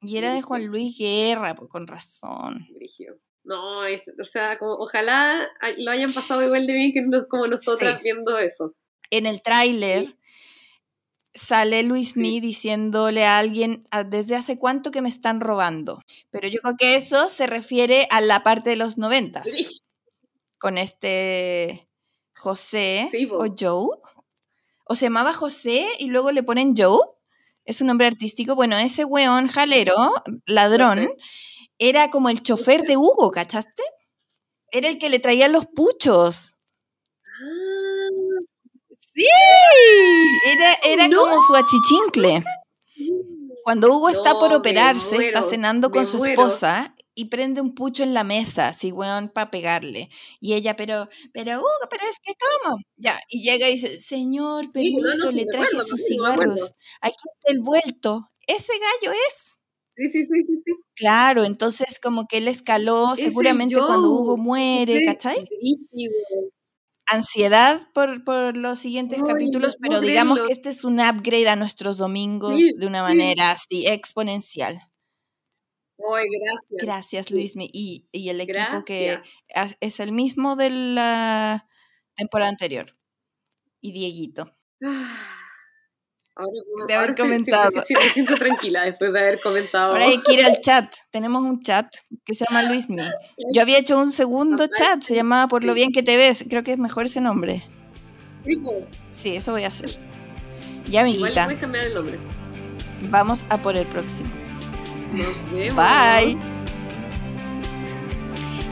Y era de. Juan Luis Guerra, pues, con razón. No, es, o sea, como, ojalá lo hayan pasado igual de bien que nos- como nosotras Sí. viendo eso. En el tráiler sale Luis Mi diciéndole a alguien "Ah, desde hace cuánto que me están robando. Pero yo creo que eso se refiere a la parte de los noventas. Con este José o Joe. O se llamaba José y luego le ponen Joe. Es un nombre artístico. Bueno, ese weón jalero, ladrón, José. era como el chofer de Hugo, ¿cachaste? Era el que le traía los puchos. Ah, Sí, era, era No. como su achichincle. Cuando Hugo está por operarse, está cenando con su muero. esposa y prende un pucho en la mesa, así, weón, para pegarle. Y ella, pero, pero Hugo, pero es que, ¿cómo? Ya, y llega y dice, señor, Sí, no, no, permiso, sí, le traje acuerdo, sus cigarros. Aquí está el vuelto. Ese gallo es. Sí, sí, sí, sí, sí. Claro, entonces como que él escaló seguramente cuando. Hugo muere, Ese ¿cachai? Ansiedad por, por los siguientes Ay, capítulos, no pero digamos que este es un upgrade a nuestros domingos Sí, de una manera así exponencial. Gracias. Gracias, Luismi. Y, y el equipo que Gracias. es el mismo de la temporada anterior. Y Dieguito. Ah, (sighs) Ahora, De haber ahora (laughs) sí- sí- comentado. Sí, sí, me siento tranquila después de haber comentado. Ahora hay que ir al (laughs) chat. Tenemos un chat que se llama Luismi. Yo había hecho un (laughs) segundo chat, se llamaba Por lo bien que te ves. Creo que es mejor ese nombre. Sí, pues, eso voy a hacer. Ya, Igual le amiguita, puedes cambiar el nombre. vamos a por el próximo. Nos vemos. Bye.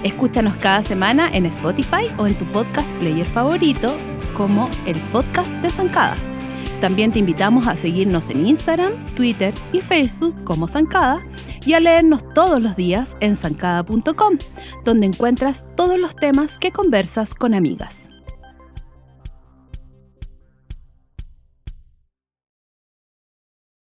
Escúchanos cada semana en Spotify o en tu podcast player favorito como el podcast de Zancada. También te invitamos a seguirnos en Instagram, Twitter y Facebook como Zancada y a leernos todos los días en zancada.com, donde encuentras todos los temas que conversas con amigas.